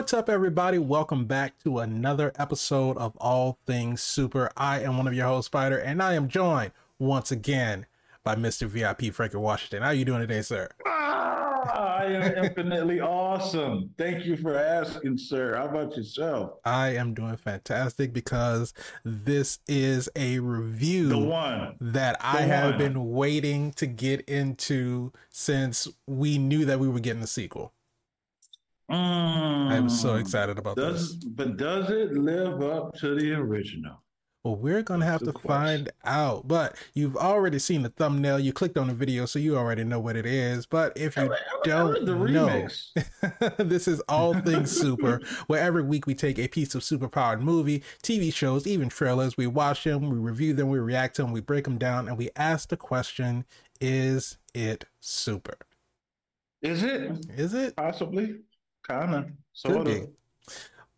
What's up, everybody? Welcome back to another episode of All Things Super. I am one of your hosts, Spider, and I am joined once again by Mr. VIP Frankie Washington. How are you doing today, sir? Ah, I am infinitely awesome. Thank you for asking, sir. How about yourself? I am doing fantastic because this is a review The one. that I The have been waiting to get into since we knew that we were getting a sequel. I'm so Mm. excited about Does this. but does it live up to the original? Well, we're gonna have to question. find out. But you've already seen the thumbnail. You clicked on the video, so you already know what it is. But if you I don't read the know, this is all things super. Where every week we take a piece of superpowered movie, TV shows, even trailers. We watch them, we review them, we react to them, we break them down, and we ask the question: Is it super? Is it Is it? possibly? Kinda. Sort of.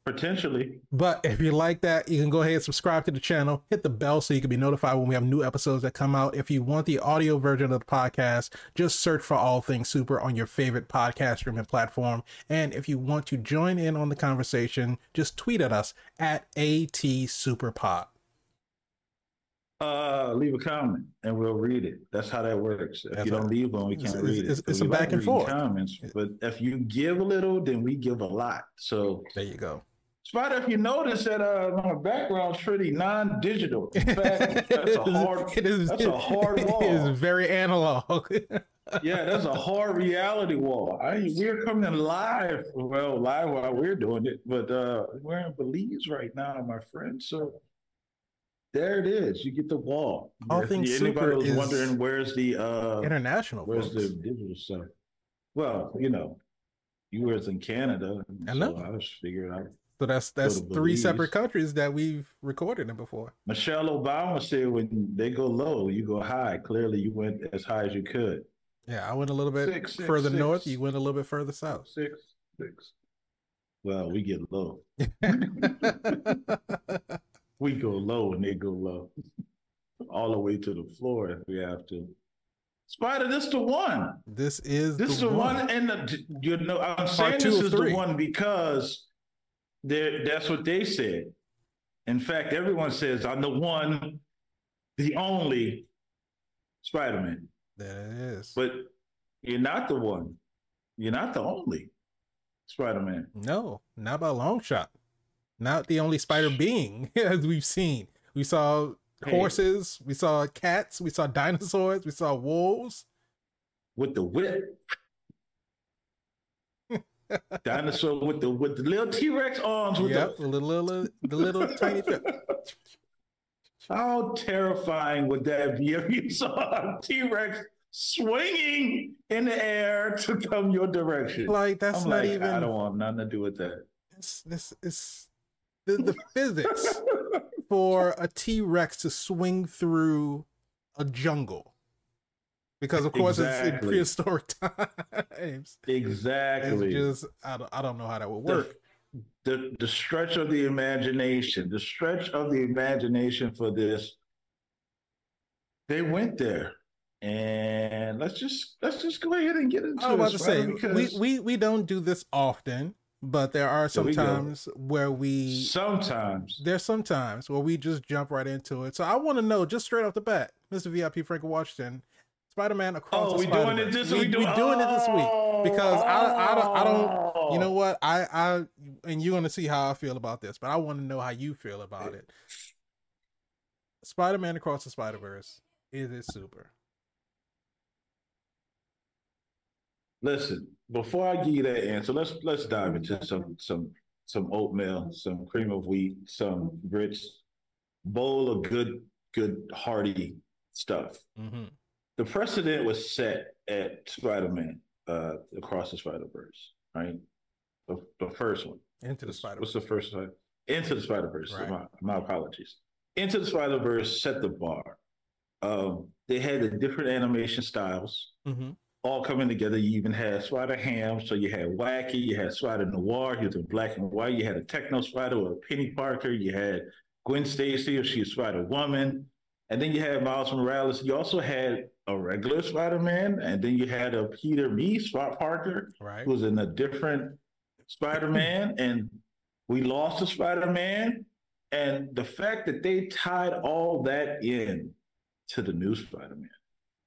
Potentially. But if you like that, you can go ahead and subscribe to the channel, hit the bell so you can be notified when we have new episodes that come out. If you want the audio version of the podcast, just search for All Things Super on your favorite podcast streaming platform. And if you want to join in on the conversation, just tweet at us at ATSuperPod. Uh, leave a comment and we'll read it. That's how that works. If That's you don't right. leave one, we can't it's- read it. it's- it's We a back and forth. comments, but if you give a little, then we give a lot. So There you go. Spider, if you notice that uh, my background's pretty non-digital. In fact, that's a hard. It is, that's a hard wall. It is very analog. Yeah, that's a hard reality wall. I we're coming live. Well, live while we're doing it, but uh, we're in Belize right now, my friend. So there it is. You get the wall. All Things anybody Super was is wondering where's the uh, International. where's folks. the digital stuff? Well, you know, you were in Canada. I know. So I was figuring out. So that's that's three separate countries that we've recorded in before. Michelle Obama said, "When they go low, you go high." Clearly, you went as high as you could. Yeah, I went a little bit Six, six, further six. north. You went a little bit further south. Six, six. Well, we get low. We go low and they go low. All the way to the floor if we have to. Spider, this the one. this is This is the the one, and the, you know I'm saying this is three. the one because that's what they said. In fact, everyone says I'm the one, the only Spider-Man. It is. But you're not the one. You're not the only Spider-Man. no, not by a long shot. Not the only spider being as we've seen. We saw Hey. horses, we saw cats, we saw dinosaurs, we saw wolves. with the whip. Dinosaur with the with the little T Rex arms. With Yep, the little, little the little tiny how terrifying would that be if you saw a T Rex swinging in the air to come your direction? Like that's I'm not like, even. I don't want nothing to do with that. It's, this is the, the physics for a T Rex to swing through a jungle. Because of course it's in prehistoric times. Exactly. It's just I don't, I don't know how that would work. the the stretch of the imagination, the stretch of the imagination for this. They went there, and let's just let's just go ahead and get into it. I was about to this, say right? we, Because we we don't do this often, but there are some we go. where we sometimes there's sometimes where we just jump right into it. So I want to know just straight off the bat, Mr. VIP Frank Washington, Spider Man across Oh, the we doing it this we, week? we doing it this week oh. because I I don't I don't you know what I I and you're gonna see how I feel about this, but I want to know how you feel about it. Spider Man across the Spider Verse is it super? Listen, before I give you that answer, let's let's dive into some some some oatmeal, some cream of wheat, some grits, bowl of good good hearty stuff. Mm-hmm. the precedent was set at Spider-Man uh, across the Spider-Verse, right? The, the first one. Into the Spider What's the first one? Into the Spider-Verse. Right. My, my apologies. Into the Spider-Verse set the bar. Um, they had the different animation styles mm-hmm. All coming together. You even had Spider Ham, so you had Wacky, you had Spider Noir, he was in black and white. You had a Techno Spider with Penny Parker. You had Gwen Stacy, or she was Spider Woman. And then you had Miles Morales. You also had a regular Spider Man, and then you had a Peter B. Spot Parker, Right. who was in a different Spider Man, and we lost a Spider Man, and the fact that they tied all that in to the new Spider Man,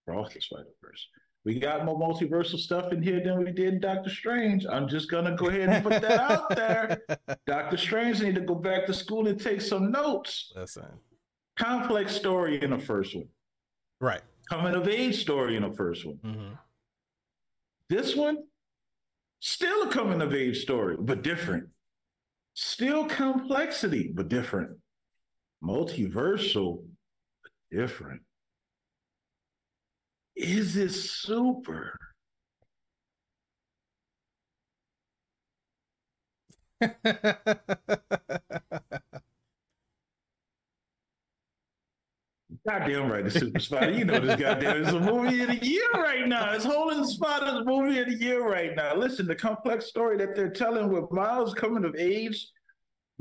across the Spider Verse. We got more multiversal stuff in here than we did in Doctor Strange. I'm just gonna go ahead and put that out there. Doctor Strange need to go back to school and take some notes. Listen. Complex story in the first one. Right. Coming of age story in the first one. Mm-hmm. This one, still a coming of age story, but different. Still complexity, but different. Multiversal, but different. Is this super? Goddamn right, the Super Spider. You know this goddamn it's a movie of the year right now. It's holding the spot as movie of the year right now. Listen, the complex story that they're telling with Miles coming of age,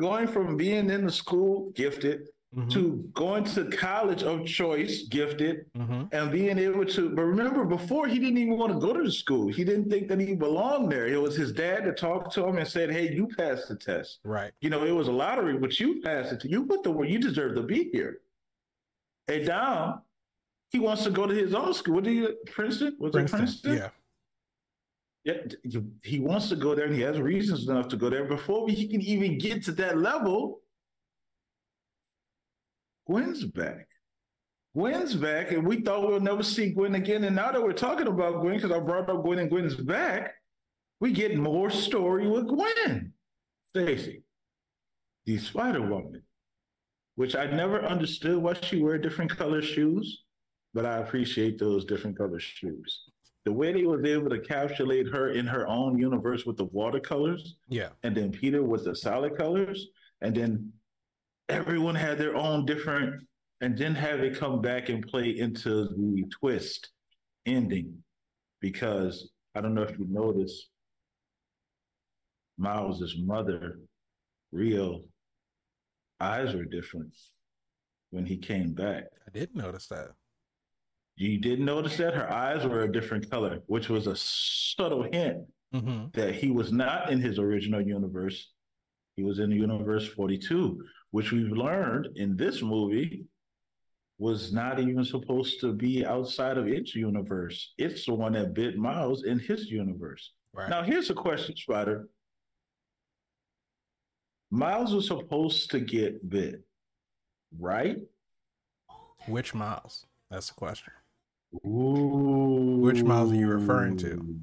going from being in the school, gifted, mm-hmm. to going to college of choice, gifted, mm-hmm. and being able to. But remember, before he didn't even want to go to the school. He didn't think that he belonged there. It was his dad that talked to him and said, "Hey, you passed the test. Right. You know, it was a lottery, but you passed it. You put the word. You deserve to be here." And now he wants to go to his own school. What did you, Princeton? Was Princeton, it Princeton? Yeah. Yeah, he wants to go there and he has reasons enough to go there. Before he can even get to that level, Gwen's back. Gwen's back, and we thought we'll never see Gwen again. And now that we're talking about Gwen, because I brought up Gwen and Gwen's back, we get more story with Gwen. Stacy, the Spider Woman which I never understood why she wear different color shoes, but I appreciate those different color shoes. The way they was able to encapsulate her in her own universe with the watercolors, yeah, and then Peter with the solid colors, and then everyone had their own different, and then have it come back and play into the twist ending, because I don't know if you noticed, Miles's mother, Rio, eyes were different when he came back. I didn't notice that. You did notice that her eyes were a different color, which was a subtle hint mm-hmm. that he was not in his original universe. He was in the universe 42, which we've learned in this movie was not even supposed to be outside of its universe. It's the one that bit Miles in his universe. Right. Now, here's a question, Spider. Miles was supposed to get bit, right? Which Miles? That's the question. Ooh. Which Miles are you referring to?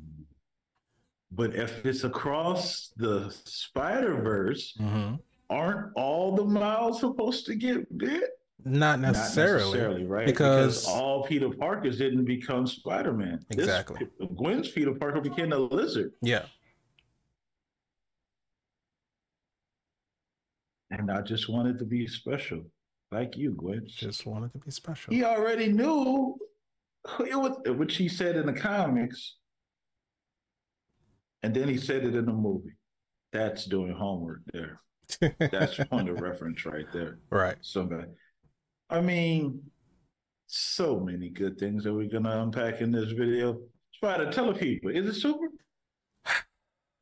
But if it's across the Spider Verse, mm-hmm. Aren't all the Miles supposed to get bit? Not necessarily, Not necessarily right? Because, because, all Peter Parkers didn't become Spider Man. Exactly. This, Gwen's Peter Parker became a lizard. Yeah. And I just wanted to be special, like you, Gwen. Just wanted to be special. He already knew it was, which he said in the comics, and then he said it in the movie. That's doing homework there. That's point of reference right there. Right. So Somebody. I mean, so many good things that we're gonna unpack in this video. To tell the people, is it super?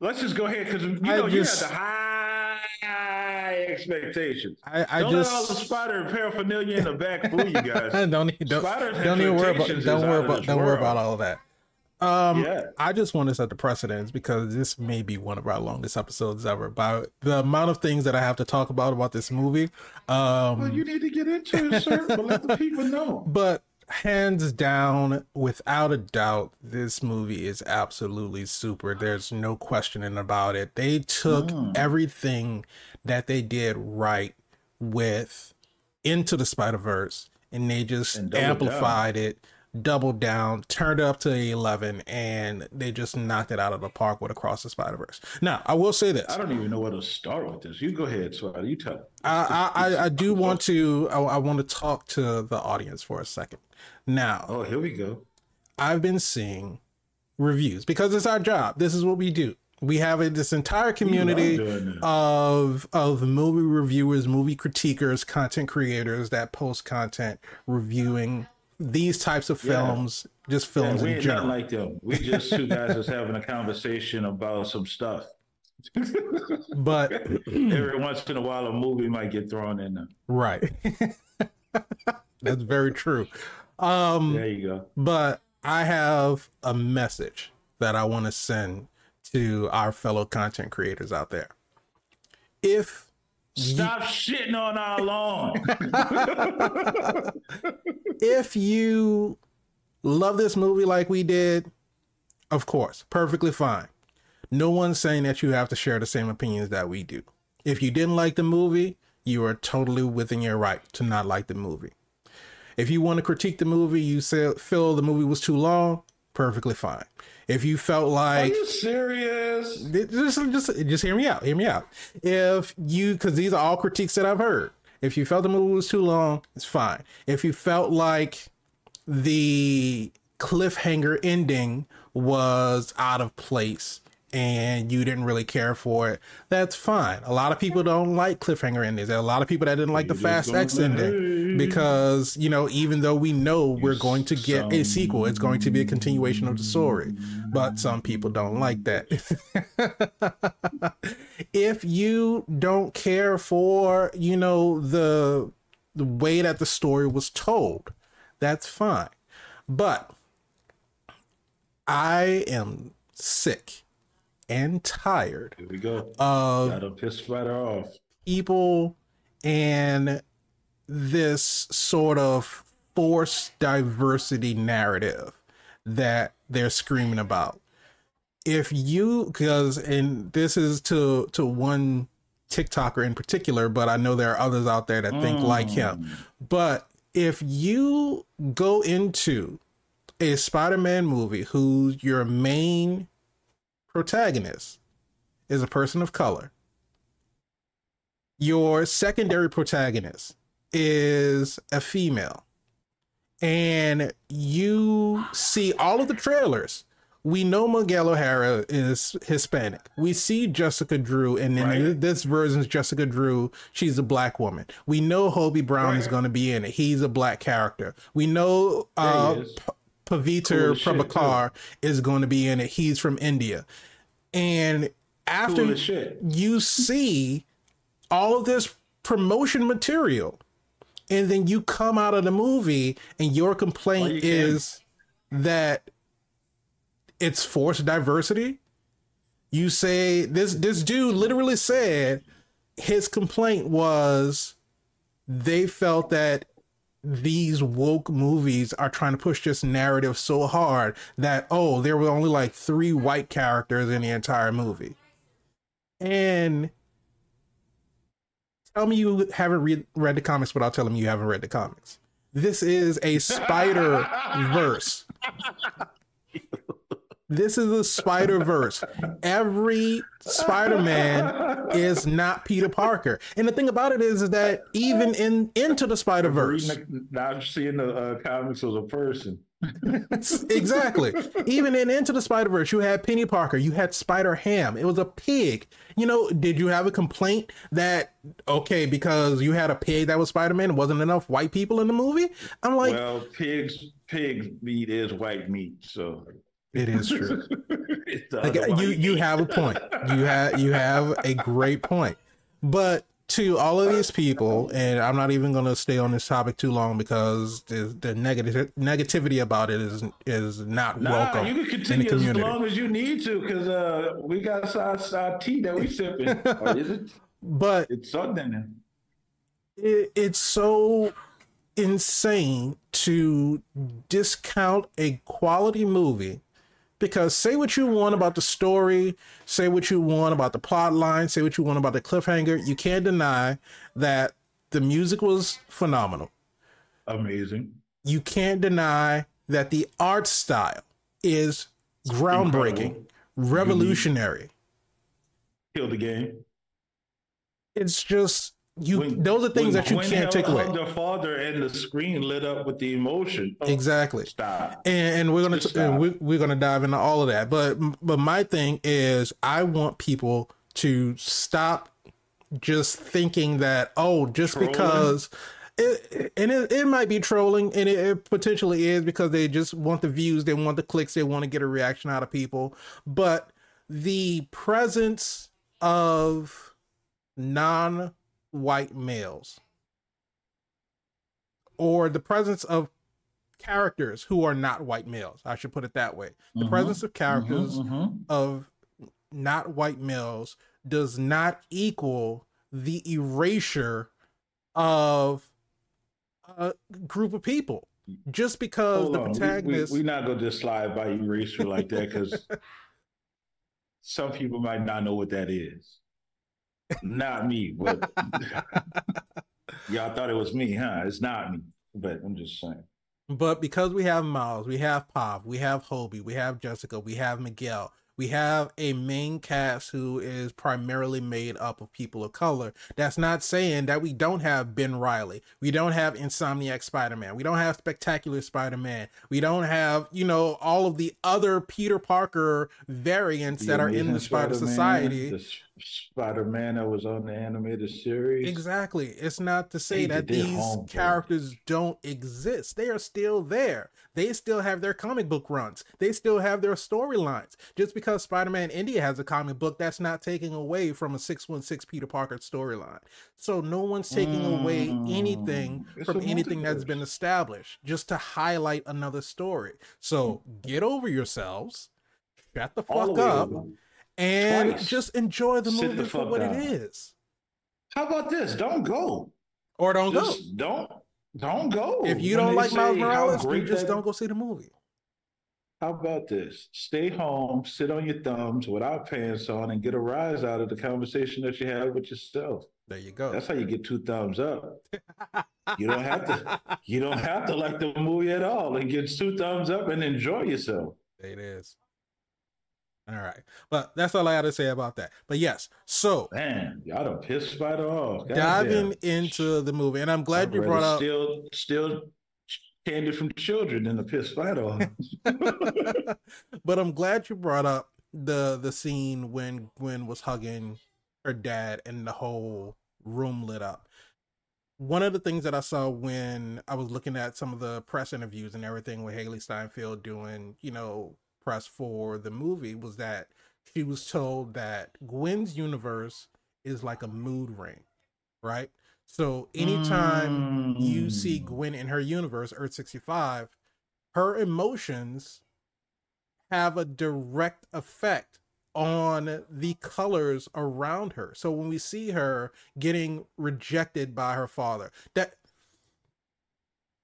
Let's just go ahead because you know just, you had the high expectations. I, I don't just, let all the spider paraphernalia in the back fool you guys. don't don't, don't even worry about don't worry about don't world. worry about all of that. Um, yeah. I just want to set the precedence because this may be one of our longest episodes ever. By the amount of things that I have to talk about about this movie, um, well, you need to get into it, sir. but let the people know. But hands down, without a doubt, this movie is absolutely super. There's no questioning about it. They took mm. everything that they did right with Into the Spider Verse and they just and amplified it, doubled down, turned it up to 11, and they just knocked it out of the park with Across the Spider Verse. Now, I will say this. I don't even know where to start with this. You go ahead, so you tell. I, I, I, I do want to. I, I want to talk to the audience for a second. Now, oh, here we go. I've been seeing reviews because it's our job. This is what we do. We have a, this entire community of of movie reviewers, movie critiquers, content creators that post content reviewing these types of films, yeah. just films yeah, we in general. Not like them. We just two guys just having a conversation about some stuff. but every once in a while, a movie might get thrown in there. Right. That's very true. Um, there you go. But I have a message that I want to send to our fellow content creators out there. If Stop shitting on our lawn. if you love this movie like we did, of course, perfectly fine. No one's saying that you have to share the same opinions that we do. If you didn't like the movie, you are totally within your right to not like the movie. If you want to critique the movie, you say, feel the movie was too long, perfectly fine. If you felt like, are you serious? Just, just, just hear me out. Hear me out. If you, because these are all critiques that I've heard. If you felt the movie was too long, it's fine. If you felt like the cliffhanger ending was out of place and you didn't really care for it, that's fine. A lot of people don't like cliffhanger endings. There are a lot of people that didn't like the Fast X ending because, you know, even though we know we're going to get a sequel, it's going to be a continuation of the story. But some people don't like that. if you don't care for, you know, the the way that the story was told, that's fine. But I am sick and tired. Here we go. Of Got a piss right off. People and this sort of forced diversity narrative that they're screaming about. If you because and this is to to one TikToker in particular, but I know there are others out there that think mm. like him. But if you go into a Spider-Man movie who's your main protagonist is a person of color. Your secondary protagonist is a female. And you see all of the trailers. We know Miguel O'Hara is Hispanic. We see Jessica Drew, and in right. this version's Jessica Drew, she's a black woman. We know Hobie Brown right. is going to be in it. He's a black character. We know uh, Pavitr cool Prabhakar is going to be in it. He's from India. And after cool you see all of this promotion material, and then you come out of the movie and your complaint you is that it's forced diversity. You say this this dude literally said his complaint was they felt that these woke movies are trying to push this narrative so hard that oh there were only like three white characters in the entire movie. And tell me you haven't read, read the comics without telling me you haven't read the comics. This is a spider verse this is the Spider Verse. Every Spider Man is not Peter Parker, and the thing about it is, is that even in Into the Spider Verse, not seeing the uh, comics as a person. exactly. Even in Into the Spider Verse, you had Penny Parker, you had Spider Ham. It was a pig. You know, did you have a complaint that okay because you had a pig that was Spider Man, wasn't enough white people in the movie? I'm like, well, pigs, pigs meat is white meat, so it is true. like, uh, you you have a point. You have you have a great point. But to all of these people, and I'm not even going to stay on this topic too long because the, the negative negativity about it is is not nah, welcome. You can continue as long as you need to because uh, we got our, uh, our uh, tea that we sipping. or oh, is it? But it's something. It, it's so insane to discount a quality movie because say what you want about the story, say what you want about the plot line, say what you want about the cliffhanger, you can't deny that the music was phenomenal. Amazing. You can't deny that the art style is groundbreaking, revolutionary. Kill the game. It's just you when, those are things that you can't take away. The father and the screen lit up with the emotion. Oh, exactly. Stop. And, and we're gonna t- and we, we're gonna dive into all of that. But but my thing is, I want people to stop just thinking that oh, just trolling. because. It, and it, it might be trolling, and it, it potentially is because they just want the views, they want the clicks, they want to get a reaction out of people. But the presence of non-white males or the presence of characters who are not white males. I should put it that way. The Mhm. presence of characters Mhm, mhm. of not white males does not equal the erasure of a group of people. Just because Hold the protagonist We, we, not gonna just slide by erasure like that because some people might not know what that is. Not me, but y'all thought it was me, huh? It's not me, but I'm just saying. But because we have Miles, we have Pav, we have Hobie, we have Jessica, we have Miguel, we have a main cast who is primarily made up of people of color. That's not saying that we don't have Ben Reilly, we don't have Insomniac Spider Man, we don't have Spectacular Spider Man, we don't have, you know, all of the other Peter Parker variants that are in the Spider Society. the Spider-Man that was on the animated series. Exactly. It's not to say that these characters don't exist. They are still there. They still have their comic book runs. They still have their storylines. Just because Spider-Man India has a comic book, that's not taking away from a 616 Peter Parker storyline. So no one's taking away anything Mm, from anything that's been established just to highlight another story. So get over yourselves. Shut the fuck up over. And Twice. just enjoy the Sit movie the for what down. it is. How about this? Don't go. Or don't go. Don't don't go. If you When don't like Miles Morales, great just don't go see the movie. How about this? Stay home, sit on your thumbs without pants on, and get a rise out of the conversation that you have with yourself. There you go. That's how you get two thumbs up. You don't have to. You don't have to like the movie at all, and get two thumbs up and enjoy yourself. It is. All right. But that's all I got to say about that. But yes, so Man, y'all done pissed Spider off. diving Goddamn. into the movie, and I'm glad you brought up. still still candy from children in the piss Spider off. but I'm glad you brought up the the scene when Gwen was hugging her dad and the whole room lit up. One of the things that I saw when I was looking at some of the press interviews and everything with Hailee Steinfeld doing, you know, press for the movie was that she was told that Gwen's universe is like a mood ring, right? So anytime you see Mm. Gwen in her universe, Earth 65, her emotions have a direct effect on the colors around her. So when we see her getting rejected by her father, that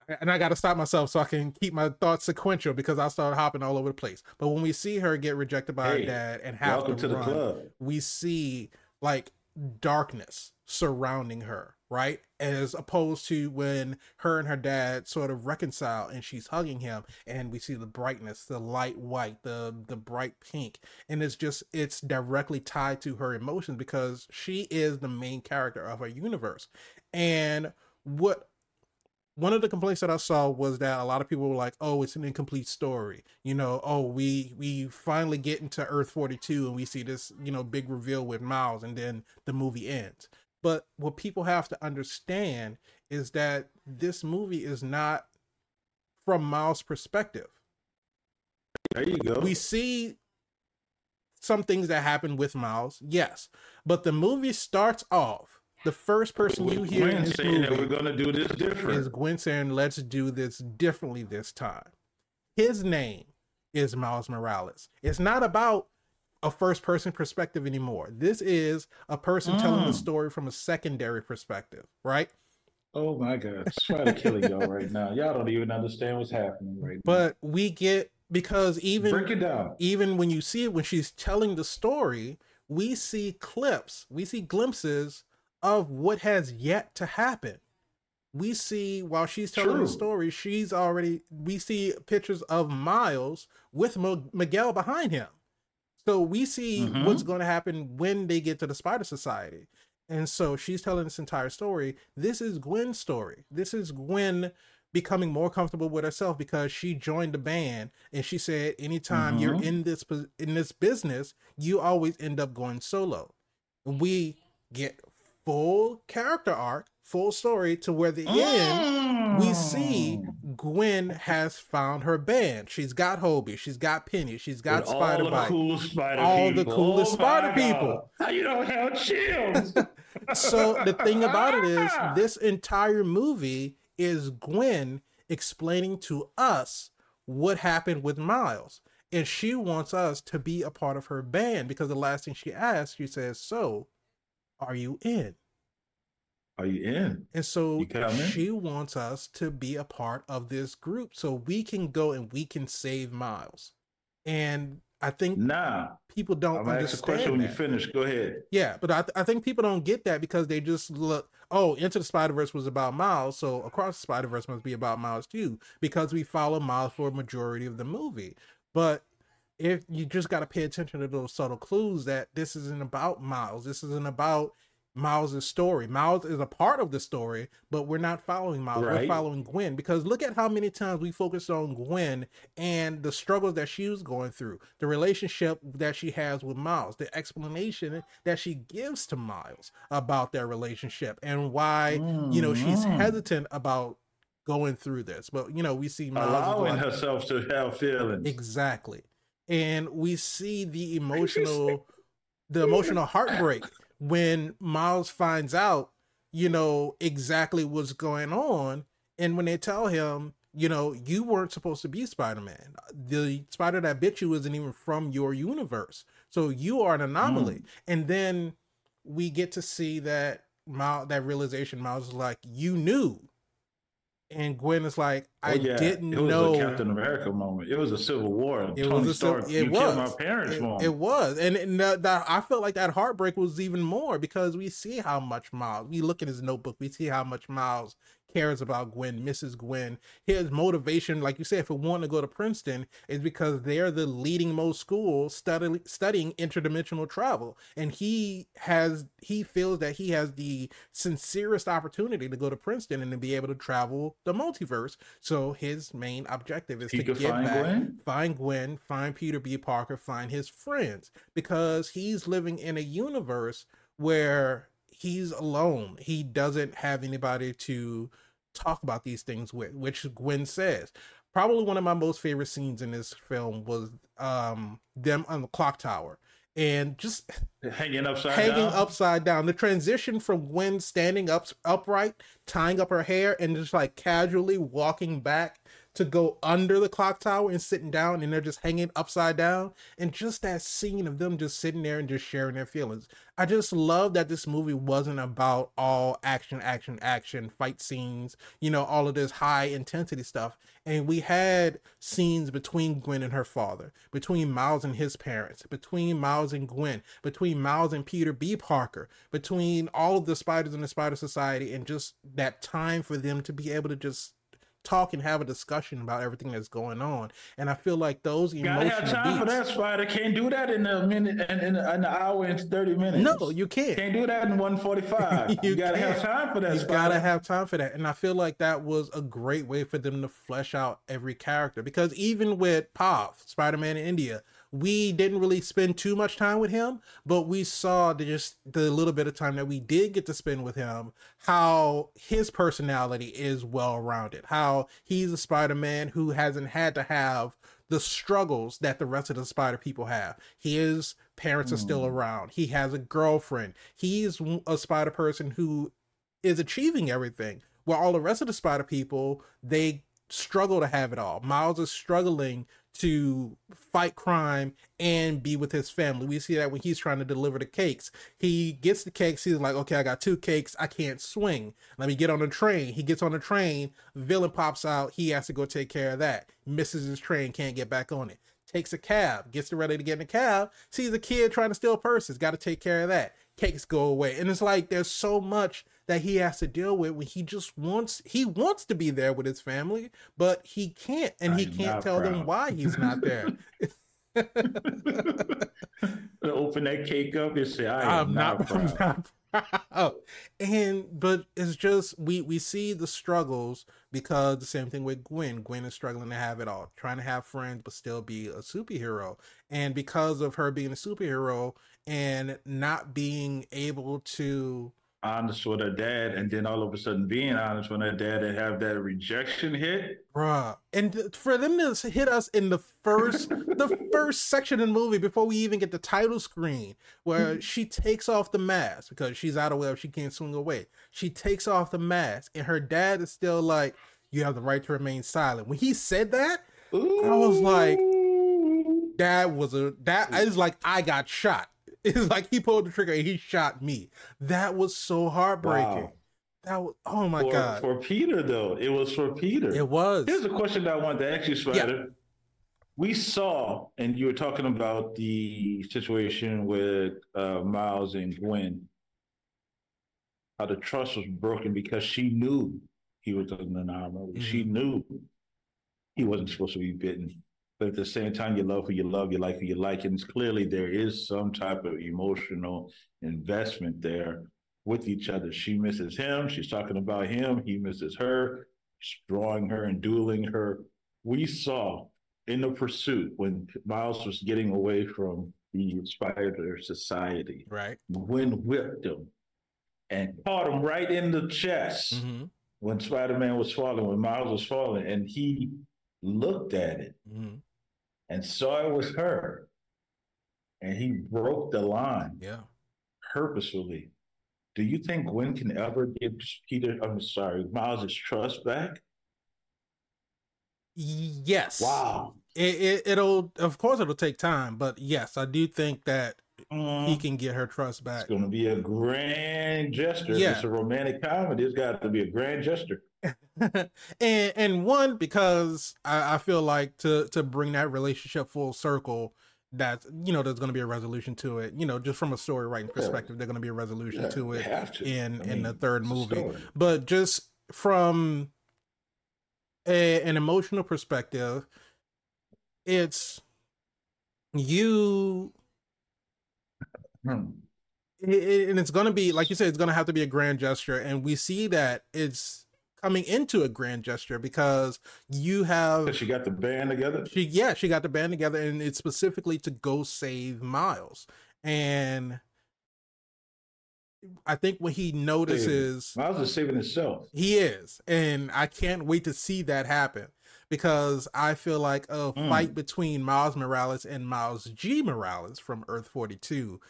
and I got to stop myself so I can keep my thoughts sequential because I started hopping all over the place. But when we see her get rejected by her dad and have to, to the run, club. we see like darkness surrounding her, right? As opposed to when her and her dad sort of reconcile and she's hugging him and we see the brightness, the light white, the the bright pink. And it's just it's directly tied to her emotions because she is the main character of her universe. And what one of the complaints that I saw was that a lot of people were like, "Oh, it's an incomplete story." You know, "Oh, we we finally get into Earth 42 and we see this, you know, big reveal with Miles and then the movie ends." But what people have to understand is that this movie is not from Miles' perspective. There you go. We see some things that happen with Miles, yes, but the movie starts off. The first person you With hear in Gwen this saying that we're gonna do this different. is Gwen saying, let's do this differently this time. His name is Miles Morales. It's not about a first person perspective anymore. This is a person telling the Mm. story from a secondary perspective, right? Oh my God, try to kill y'all right now. Y'all don't even understand what's happening right But we get because even Break it down. even when you see it when she's telling the story, we see clips, we see glimpses of what has yet to happen. We see while she's telling the story, she's already we see pictures of Miles with Mo- Miguel behind him. So we see Mhm. what's going to happen when they get to the Spider Society. And so she's telling this entire story. This is Gwen's story. This is Gwen becoming more comfortable with herself because she joined the band and she said anytime you're Mhm. in this in this business, you always end up going solo. And we get full character arc, full story to where the end we see Mm. Gwen has found her band. She's got Hobie, she's got Penny, she's got With Spider all the Bite. spider All the people. coolest Oh spider people. How you don't have chills? so the thing about it is this entire movie is Gwen explaining to us what happened with Miles. And she wants us to be a part of her band because the last thing she asks, she says, So, are you in? Are you in? And so she wants us to be a part of this group so we can go and we can save Miles. And I think nah, people don't I'm gonna ask a question understand when you finish. Go ahead. Yeah, but I, th- I think people don't get that because they just look, oh, Into the Spider Verse was about Miles, so Across the Spider Verse must be about Miles too, because we follow Miles for a majority of the movie. But if you just got to pay attention to those subtle clues that this isn't about Miles, this isn't about Miles' story. Miles is a part of the story, but we're not following Miles. We're following Gwen because look at how many times we focused on Gwen and the struggles that she was going through, the relationship that she has with Miles, the explanation that she gives to Miles about their relationship and why, you know, she's Mhm. hesitant about going through this. But, you know, we see Miles Allowing herself to have feelings. Exactly. And we see the emotional the emotional heartbreak when Miles finds out, you know, exactly what's going on and when they tell him, you know, you weren't supposed to be Spider-Man. The spider that bit you isn't even from your universe. So you are an anomaly. Hmm. And then we get to see that Miles, that realization Miles is like, you knew. And Gwen is like, oh, I Oh, yeah. didn't it was know a Captain America moment. It was a Civil War. It Tony was Stark, it you killed my was. parents it, moment. it was, and, and that, that- I felt like that heartbreak was even more because we see how much Miles. We look at his notebook, we see how much Miles cares about Gwen, Mrs. Gwen. His motivation, like you said, for wanting to go to Princeton is because they're the leading most school study, studying interdimensional travel, and he has he feels that he has the sincerest opportunity to go to Princeton and to be able to travel the multiverse. So his main objective is he to get find back Gwen. find Gwen, find Peter B. Parker, find his friends because he's living in a universe where he's alone. He doesn't have anybody to talk about these things with, which Gwen says. Probably one of my most favorite scenes in this film was um them on the clock tower and just Hanging upside hanging down. upside down. The transition from Gwen standing up upright, tying up her hair, and just like casually walking back to go under the clock tower and sitting down, and they're just hanging upside down. And just that scene of them just sitting there and just sharing their feelings. I just love that this movie wasn't about all action, action, action, fight scenes, you know, all of this high intensity stuff. And we had scenes between Gwen and her father, between Miles and his parents, between Miles and Gwen, between Miles and Peter B. Parker, between all of the spiders in the Spider Society, and just that time for them to be able to just talk and have a discussion about everything that's going on. And I feel like those Gotta emotional have time for beats. that, Spider. Can't do that in a minute and in, in, an hour and thirty minutes. No, you can't. can't do that in one forty-five. You you, gotta have can't. time for that. you Spider. gotta have time for that and i feel like that was a great way for them to flesh out every character because even with pav spider-man in india we didn't really spend too much time with him but we saw the, just the little bit of time that we did get to spend with him how his personality is well rounded how he's a spider-man who hasn't had to have the struggles that the rest of the spider people have. His parents are still hmm. around. He has a girlfriend. He's a spider person who is achieving everything. While all the rest of the spider people, they struggle to have it all. Miles is struggling to fight crime and be with his family. We see that when he's trying to deliver the cakes. He gets the cakes, he's like, okay, I got two cakes, I can't swing. Let me get on the train. He gets on the train, villain pops out, he has to go take care of that. Misses his train, can't get back on it. Takes a cab, gets ready to get in the cab, sees a kid trying to steal purses, got to take care of that. Cakes go away. And it's like there's so much that he has to deal with when he just wants he wants to be there with his family, but he can't and I he can't tell them why he's not there. Open that cake up and say, I am I'm not, not, I'm not proud. And but it's just we we see the struggles because the same thing with Gwen. Gwen is struggling to have it all, trying to have friends but still be a superhero. And because of her being a superhero and not being able to honest with her dad, and then all of a sudden being honest with her dad and have that rejection hit. Bruh. And for them to hit us in the first the first section of the movie before we even get the title screen, where she takes off the mask because she's out of web, she can't swing away. She takes off the mask, and her dad is still like, You have the right to remain silent. When he said that, Ooh. I was like, that was a that is like I got shot. It's like he pulled the trigger and he shot me. That was so heartbreaking. Wow. That was oh my for, god. For Peter, though, it was for Peter. it was. Here's a question that I wanted to ask you, Spider. We saw, and you were talking about the situation with uh, Miles and Gwen, how the trust was broken because she knew he was an anomaly. She knew he wasn't supposed to be bitten. But at the same time, you love who you love, you like who you like. And it's clearly there is some type of emotional investment there with each other. She misses him. She's talking about him. He misses her. She's drawing her and dueling her. We saw in the pursuit when Miles was getting away from the Spider Society, right. Gwen whipped him and caught him right in the chest hmm when Spider Man was falling, when Miles was falling, and he looked at it hmm and saw it was her. And he broke the line Yeah. purposefully. Do you think Gwen can ever give Peter, I'm sorry, Miles' his trust back? Yes. Wow. It, it it'll of course it'll take time, but yes, I do think that Mm, he can get her trust back. it's going to be a grand gesture. Yeah. It's a romantic comedy. It's got to be a grand gesture. and and one because I, I feel like to to bring that relationship full circle that you know there's going to be a resolution to it you know just from a story writing Yeah. perspective there's going to be a resolution Yeah, to it to. in I in the third movie story. but just from a, an emotional perspective it's you Hmm. it, it- and it's going to be like you said it's going to have to be a grand gesture and we see that it's coming into a grand gesture because you have She got the band together. she yeah she got the band together and it's specifically to go save miles and i think when he notices Miles is saving himself. he is and i can't wait to see that happen because i feel like a Mm. fight between miles morales and miles g morales from earth 42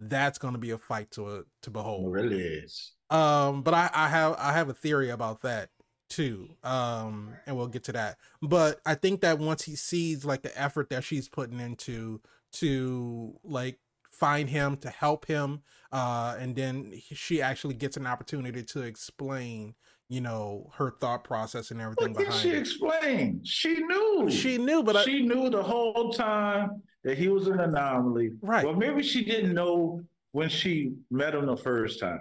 that's going to be a fight to to behold It really is. um, but I, I have I have a theory about that too. Um, and we'll get to that. But I think that once he sees like the effort that she's putting into to like find him to help him, uh, and then he- she actually gets an opportunity to explain, you know, her thought process and everything What did she it. explain? She knew. She knew, but I, she knew the whole time that he was an anomaly. Right. Well, maybe she didn't know when she met him the first time.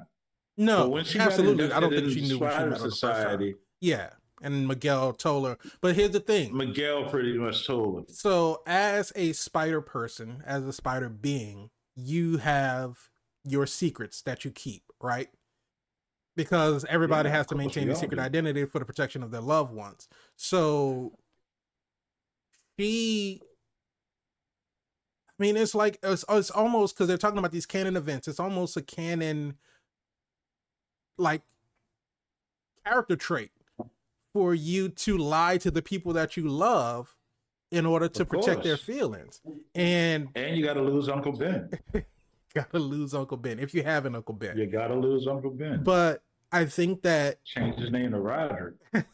no, But when she absolutely. I don't think she knew when she Spider met her the first time. Society. Yeah, and Miguel told her. But here's the thing. Miguel pretty much told him. So, as a spider person, as a spider being, you have your secrets that you keep, right? Because everybody Yeah, has to maintain a secret do. identity for the protection of their loved ones. So, she. I mean, it's like it's, it's almost because they're talking about these canon events. It's almost a canon, like, character trait for you to lie to the people that you love in order to protect their feelings. And And you got to lose Uncle Ben. gotta lose Uncle Ben if you have an Uncle Ben. You got to lose Uncle Ben. But I think that Change his name to Roger.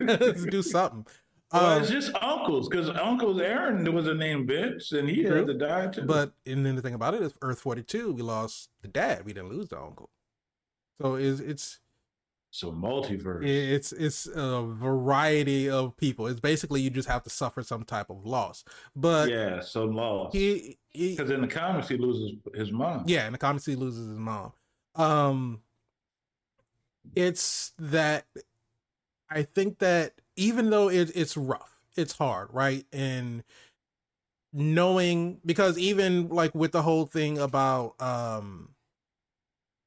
let's do something. Well, Um, it's just uncles because Uncle Aaron was a name Vince, and he True. had to die too. but and then the thing about it is Earth 42, we lost the dad. We didn't lose the uncle. So it's it's so multiverse. it's it's a variety of people. It's basically you just have to suffer some type of loss. But yeah, so lost. he, he Because in the comics, he loses his mom. Yeah, in the comics he loses his mom. Um it's that I think that even though it, it's rough, it's hard, right? And knowing because even like with the whole thing about um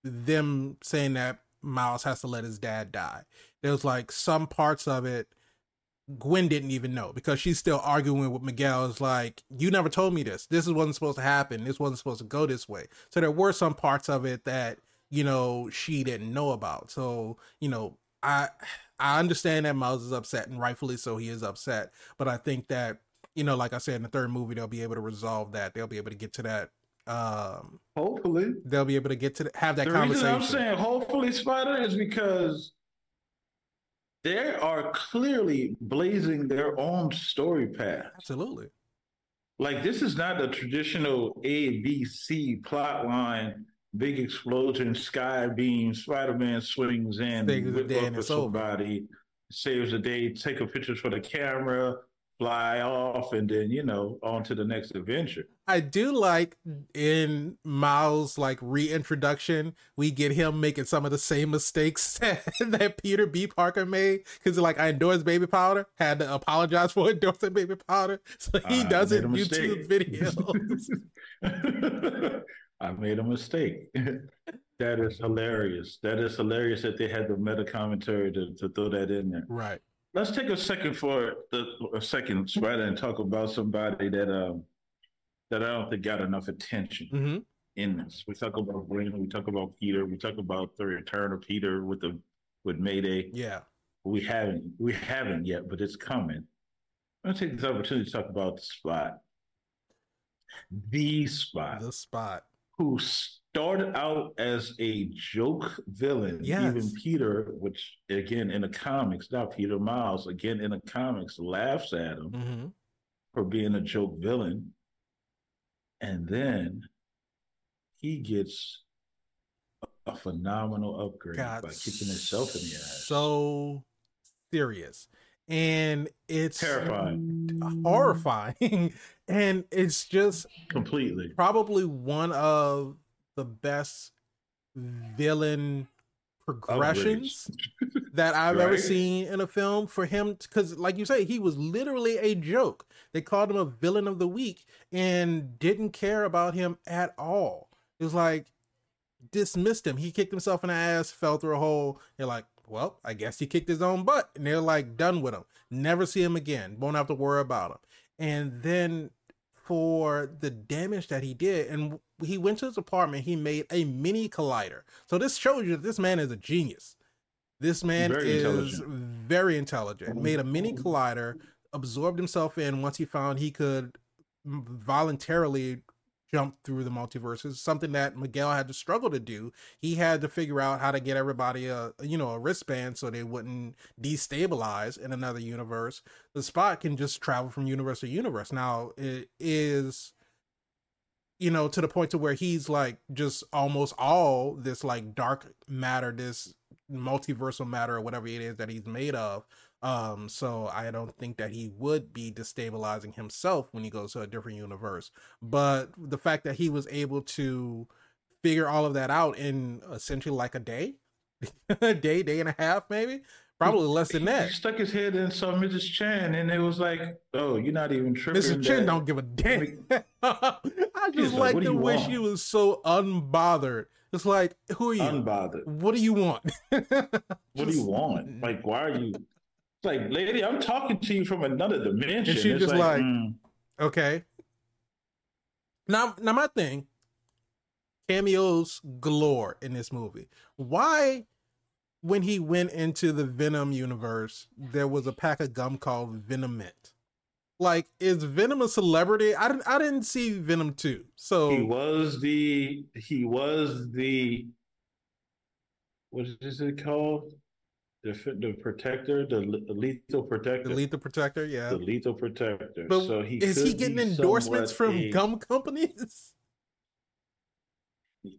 them saying that Miles has to let his dad die. There's like some parts of it Gwen didn't even know because she's still arguing with Miguel. Is like, you never told me this. This wasn't supposed to happen. This wasn't supposed to go this way. So there were some parts of it that you know, she didn't know about. So, you know, I I understand that Miles is upset and rightfully so he is upset, but I think that, you know, like I said in the third movie they'll be able to resolve that. They'll be able to get to that um hopefully they'll be able to get to the, have that the conversation. reason I'm saying hopefully Spider is because they are clearly blazing their own story path. Absolutely. Like this is not a traditional A B C plot line. Big explosion, sky beam, Spider Man swings in, whip day up and with it's over. somebody, saves the day, take a picture for the camera, fly off, and then you know on to the next adventure. I do like in Miles' like reintroduction, we get him making some of the same mistakes that, that Peter B. Parker made. Because like I endorsed baby powder, had to apologize for endorsing baby powder. So he I does it YouTube videos. I made a mistake. that is hilarious. That is hilarious that they had the meta commentary to, to throw that in there. right. Let's take a second for the, a second, Spider, and talk about somebody that um that I don't think got enough attention hmm in this. We talk about Gwen, we talk about Peter, we talk about the return of Peter with the with Mayday. Yeah. We haven't we haven't yet, but it's coming. I'm gonna take this opportunity to talk about the spot. The spot The spot. who started out as a joke villain. Yes. Even Peter, which again in the comics, not Peter Miles, again in the comics, laughs at him hmm for being a joke villain. And then he gets a, phenomenal upgrade Got by kicking himself in the ass. so serious. And it's Terrifying. horrifying. and it's just Completely. probably one of the best villain progressions that I've ever seen in a film for him because like you say he was literally a joke. They called him a villain of the week and didn't care about him at all. It was like dismissed him. He kicked himself in the ass fell through a hole. They're like well i guess he kicked his own butt. And they're like done with him. Never see him again. Won't have to worry about him. And then for the damage that he did and he went to his apartment he made a mini collider. So this shows you that this man is a genius. This man Very is intelligent. very intelligent. Made a mini collider absorbed himself in once he found he could voluntarily jump through the multiverses something that miguel had to struggle to do. He had to figure out how to get everybody a you know a wristband so they wouldn't destabilize in another universe. The spot can just travel from universe to universe. Now it is you know to the point to where he's like just almost all this like dark matter this multiversal matter or whatever it is that he's made of um so i don't think that he would be destabilizing himself when he goes to a different universe but the fact that he was able to figure all of that out in essentially like a day a day day and a half maybe probably less than that. He stuck his head in saw Mrs. Chan, and it was like, "Oh, you're not even tripping." Mrs. That- don't give a damn. I just like, like "What do the you way want?" she was so unbothered. It's like, who are you? unbothered. what do you want? What do you want? Like, why are you? It's like, lady, I'm talking to you from another dimension. she It's just like- mm, Okay. Now, now my thing. Cameos galore in this movie. Why, when he went into the Venom universe, there was a pack of gum called Venom Mint? Like, is Venom a celebrity? I didn't. I didn't see Venom two. So he was the he was the what is it called? The the protector, the lethal protector, the Lethal Protector, yeah. the lethal protector. But so he is he getting endorsements from a- gum companies?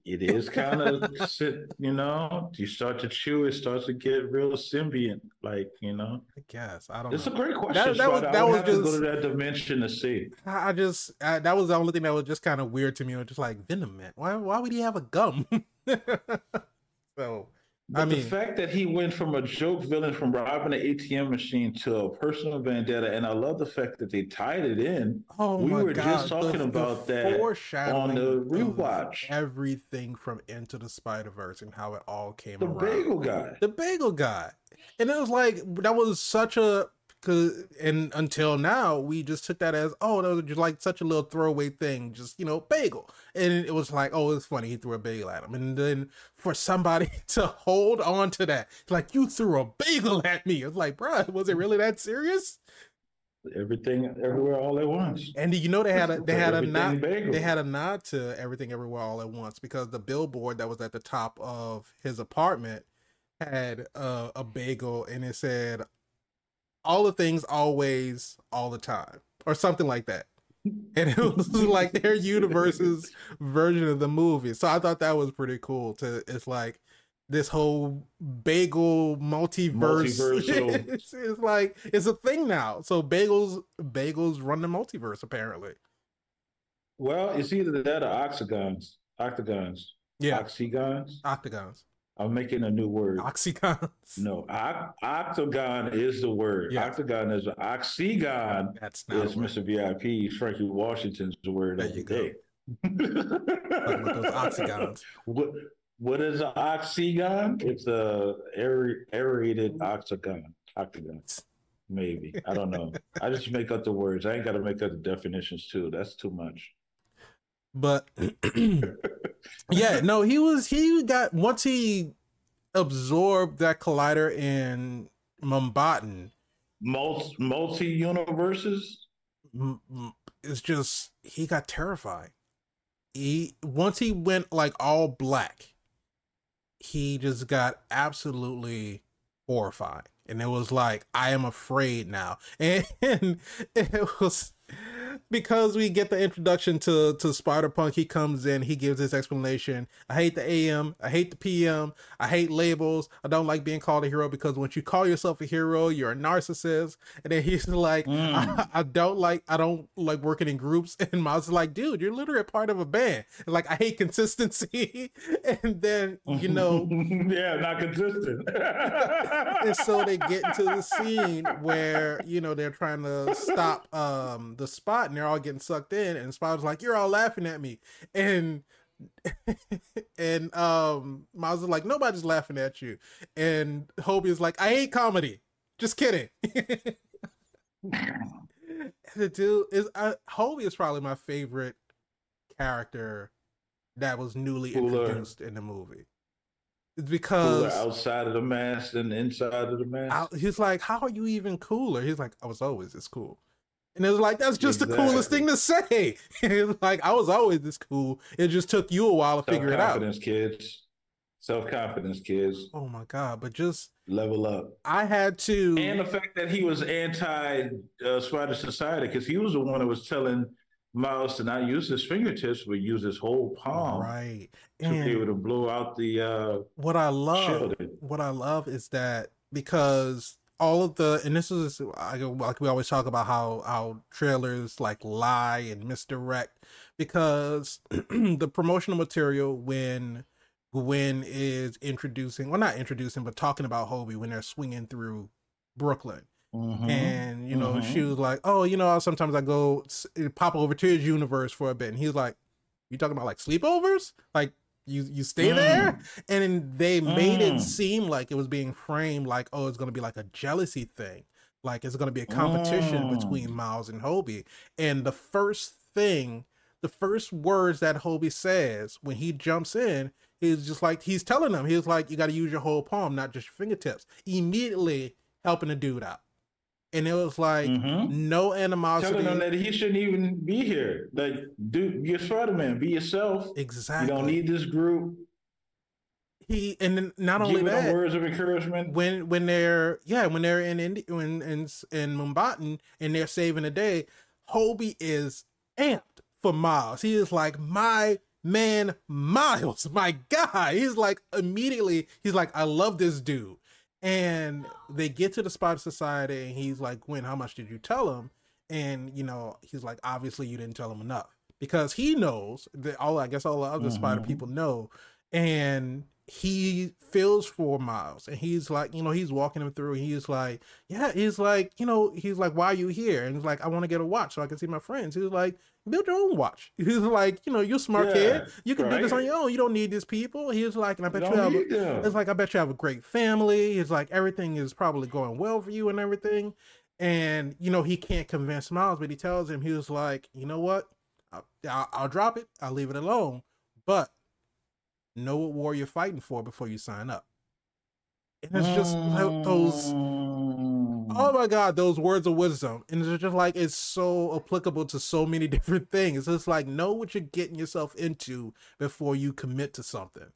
It is kind of you know. You start to chew, it starts to get real symbiont, like you know. I guess I don't It's a great question. That- that was- that I was have to go just- to that dimension to see. I I just I, that was the only thing that was just kind of weird to me. It was just like Venom Man. Why why would he have a gum? so But I the fact that he went from a joke villain from robbing an ATM machine to a personal vendetta, and I love the fact that they tied it in. oh We were god, just talking about that foreshadowing on the rewatch. everything from Into the Spider Verse and how it all came The around. bagel guy. the bagel guy, and it was like that was such a Cause and until now, we just took that as oh, that was just like such a little throwaway thing, just you know, bagel. And it was like, oh, it's funny he threw a bagel at him. And then for somebody to hold on to that, like you threw a bagel at me. It's like, bro, was it really that serious? Everything everywhere all at once. And you know they had a they had a nod bagel. they had a nod to everything everywhere all at once because the billboard that was at the top of his apartment had a, a bagel and it said all the things always all the time or something like that. And it was like their universe's version of the movie. So i thought that was pretty cool to it's like this whole bagel multiverse. It's, it's like it's a thing now. So bagels bagels run the multiverse apparently. Well it's either that or octagons octagons. Yeah. Octagons octagons I'm making a new word. Oxygons. No, o- octagon is the word. Yeah. Octagon is oxygon. That's not is Mr. VIP Frankie Washington's word there the day. those oxygons. What what is an oxygon? It's a aer- aerated octagon. Octagon. Maybe. I don't know. I just make up the words. I ain't got to make up the definitions too. That's too much. But yeah, no, he was he got once he absorbed that collider in Mumbattan. Multi multi universes. It's just he got terrified. He once he went like all black, he just got absolutely horrified, and it was like I am afraid now, and it was because we get the introduction to to Spider Punk, he comes in, he gives his explanation. I hate the AM, I hate the PM, I hate labels. I don't like being called a hero because once you call yourself a hero, you're a narcissist. And then he's like, mm. I, I, don't like, I don't like working in groups. And Miles is like, dude, you're literally a part of a band. And like, I hate consistency. and then you know, yeah, not consistent. and so they get into the scene where you know they're trying to stop um the spot and they're all getting sucked in and spot was like, You're all laughing at me. And and um Miles is like, Nobody's laughing at you. And Hobie is like, I hate comedy. Just kidding. the dude is uh, Hobie is probably my favorite character that was newly Cooler. introduced in the movie. It's because cooler outside of the mask and inside of the mask. he's like, "How are you even cooler?" He's like, "I was always this cool." And it was like, that's just exactly. the coolest thing to say. like, I was always this cool. It just took you a while to figure it out. Confidence, kids. Self confidence, kids. Oh my God. But just level up. I had to. And the fact that he was anti uh, Spider Society, because he was the one that was telling Miles to not use his fingertips, but use his whole palm. Right. To and be able to blow out the. Uh, what I love, shielded. what I love is that because all of the and this is like we always talk about how how trailers like lie and misdirect because the promotional material when Gwen is introducing well not introducing but talking about Hobie when they're swinging through Brooklyn mm-hmm. and you know mm-hmm. she was like oh you know sometimes I go pop over to his universe for a bit and he's like you talking about like sleepovers like you you stay mm. there and they made mm. it seem like it was being framed like oh it's going to be like a jealousy thing like it's going to be a competition mm. between miles and hobie and the first thing the first words that hobie says when he jumps in is just like he's telling them he's like you got to use your whole palm not just your fingertips immediately helping the dude out and it was like mm-hmm. no animosity. Telling him that he shouldn't even be here. Like, dude, you're Spider Man. Be yourself. Exactly. You don't need this group. He and then not only Give that, words of encouragement. When when they're yeah when they're in Indi- when in in Mumbattan and they're saving the day, Hobie is amped for Miles. He is like my man, Miles, my guy. He's like immediately. He's like I love this dude and they get to the Spider Society, and he's like, Gwen, how much did you tell him? And, you know, he's like, obviously you didn't tell him enough. Because he knows that all, I guess all the other mm-hmm. spider people know. And he feels for Miles and he's like, you know, he's walking him through. he's like, yeah, he's like, you know, he's like, why are you here? And he's like, I want to get a watch so I can see my friends. He's like, build your own watch. He's like, you know, you're smart yeah, kid. You can right. do this on your own. You don't need these people. He's like, and I bet you, you have. A, it's like I bet you have a great family. It's like everything is probably going well for you and everything. And you know he can't convince Miles, but he tells him he was like, you know what, I'll, I'll, I'll drop it, I'll leave it alone, but know what war you're fighting for before you sign up. And it's just like those oh my god those words of wisdom. And it's just like it's so applicable to so many different things. It's like know what you're getting yourself into before you commit to something.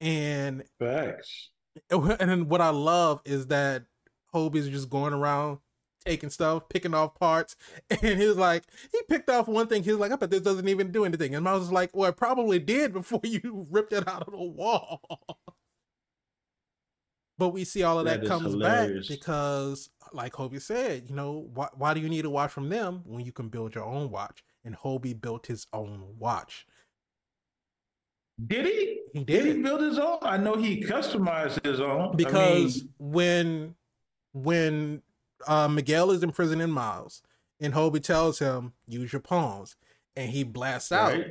And facts. and then what i love is that hobie's just going around taking stuff picking off parts. And he was like he picked off one thing. He was like i bet this doesn't even do anything. And i was like well it probably did before you ripped it out of the wall but we see all of that, that comes hilarious. back because like Hobie said, you know, why, why do you need a watch from them when you can build your own watch? And Hobie built his own watch. Did he? He did. did he build his own? I know he customized his own. Because I mean... when when uh, Miguel is in prison in Miles, and Hobie tells him, "Use your palms," and he blasts right. out.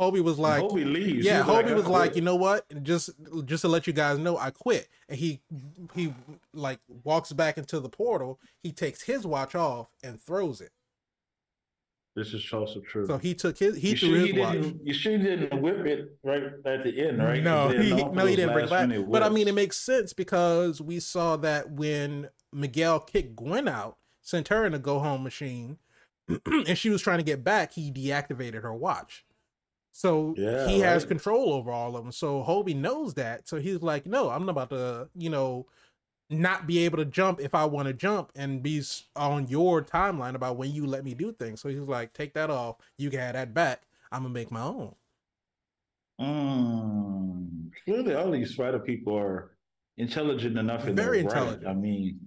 Hobie was like, Hobie leaves. Yeah, Hobie like, was like, you know what? Just just to let you guys know, I quit. And he he like walks back into the portal. He takes his watch off and throws it. This is also true. So he took his he you threw his he watch. You sure didn't whip it right at the end, right? No, he, no, he didn't bring it back. But I mean, it makes sense because we saw that when Miguel kicked Gwen out, sent her in a go home machine, and she was trying to get back, he deactivated her watch. So yeah, he right. has control over all of them. So Hobie knows that. So he's like, no, I'm not about to, you know, not be able to jump if I want to jump and be on your timeline about when you let me do things. So he's like, take that off. You can have that back. I'm gonna make my own. Mm, clearly, all these spider people are intelligent enough. Very intelligent. Right. I mean,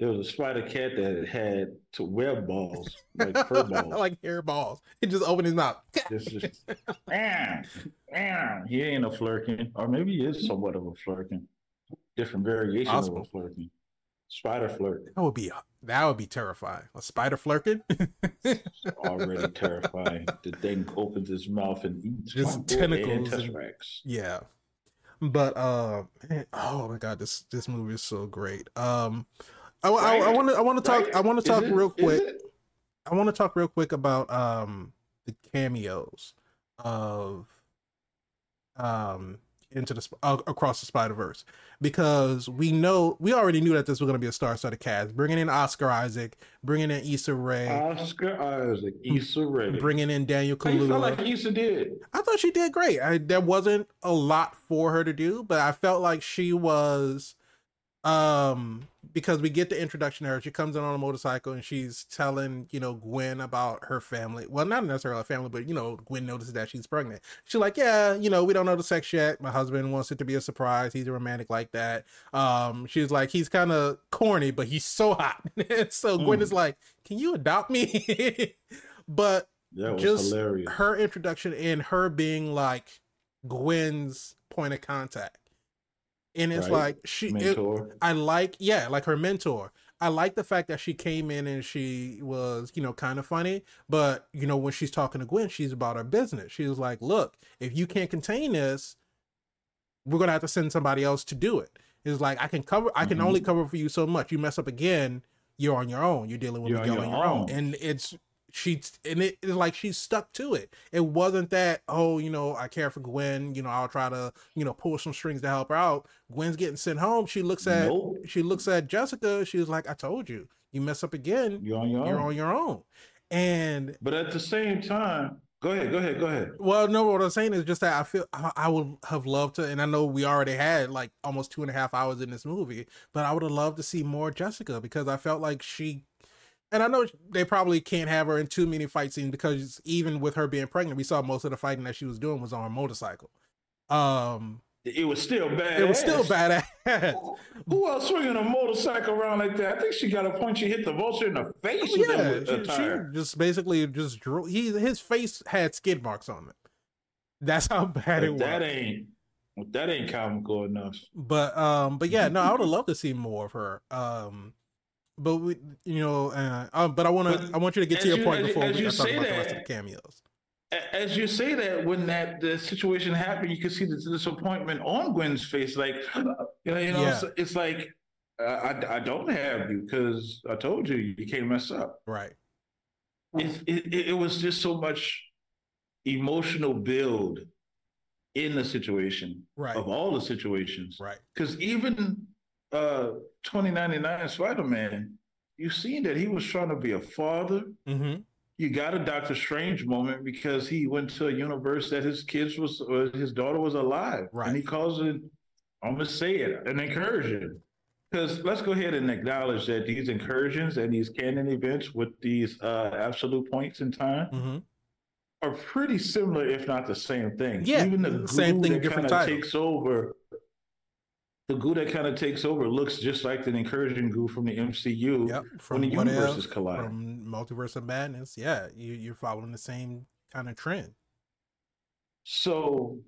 there was a spider cat that had to web balls, like fur balls, like hair balls. He just opened his mouth. just, just, bam, bam. He ain't a Flerken, or maybe he is somewhat of a Flerken. Different variation Possible. of a Flerken. Spider flirt. That would be that would be terrifying. A spider flirting. already terrifying. The thing opens its mouth and eats just tentacles. And, yeah. But uh, oh my god, this this movie is so great. Um, I want to I want to talk right? I want to talk it, real quick. I want to talk real quick about um the cameos of um into the uh, across the Spider Verse because we know we already knew that this was going to be a star-studded cast. Bringing in Oscar Isaac, bringing in Issa Rae, Oscar Isaac, Issa Rae, bringing in Daniel Kaluuya. I felt like Issa did. I thought she did great. I, there wasn't a lot for her to do, but I felt like she was um because we get the introduction to her she comes in on a motorcycle and she's telling you know gwen about her family. Well not necessarily her family but you know gwen notices that she's pregnant. She's like yeah you know we don't know the sex yet. My husband wants it to be a surprise. He's a romantic like that. Um she's like he's kind of corny but he's so hot. So mm. gwen is like can you adopt me? But just hilarious. her introduction and her being like gwen's point of contact and it's right. like she it, i like yeah like her mentor. I like the fact that she came in and she was you know kind of funny but you know when she's talking to gwen she's about her business. She was like look if you can't contain this we're gonna have to send somebody else to do it. It's like i can cover i can mm-hmm. only cover for you so much. You mess up again you're on your own. You're dealing with you're on your, on your own. own. And it's she and it is like she's stuck to it. It wasn't that oh you know I care for Gwen you know I'll try to you know pull some strings to help her out. Gwen's getting sent home. She looks at nope. she looks at Jessica. She's like I told you you mess up again. You're on your you're own. on your own. And but at the same time, go ahead, go ahead, go ahead. Well, no, what I'm saying is just that I feel I, I would have loved to, and I know we already had like almost two and a half hours in this movie, but I would have loved to see more Jessica because I felt like she and I know they probably can't have her in too many fight scenes because even with her being pregnant, we saw most of the fighting that she was doing was on a motorcycle. Um, it was still bad. It was still bad. Who else swinging a motorcycle around like that? I think she got a point. She hit the vulture in the face. Oh, yeah, she, she, just basically just drew. He his face had skid marks on it. That's how bad but it was. That ain't that ain't comical enough. But um, but yeah, no, I would have loved to see more of her. Um, but we, you know, uh, uh, but I want to, I want you to get to your you, point as, before as we talk about that, the rest of the cameos. As you say that, when that the situation happened, you could see the disappointment on Gwen's face. Like, you know, you know yeah. it's, it's, like I, I don't have you because I told you you can't mess up. Right. It, it, it was just so much emotional build in the situation Right. of all the situations. Right. Because even uh 2099 Spider-Man, you seen that he was trying to be a father. Mm-hmm. You got a Doctor Strange moment because he went to a universe that his kids was or his daughter was alive. Right. And he calls it, I'm gonna say it, an incursion. Because let's go ahead and acknowledge that these incursions and these canon events with these uh, absolute points in time Mm-hmm. are pretty similar, if not the same thing. Yeah, even the same thing, that different kind of takes over. The goo that kind of takes over looks just like the incursion goo from the MCU Yep. when From the universes if, collide. from Multiverse of Madness. Yeah, you, you're following the same kind of trend. So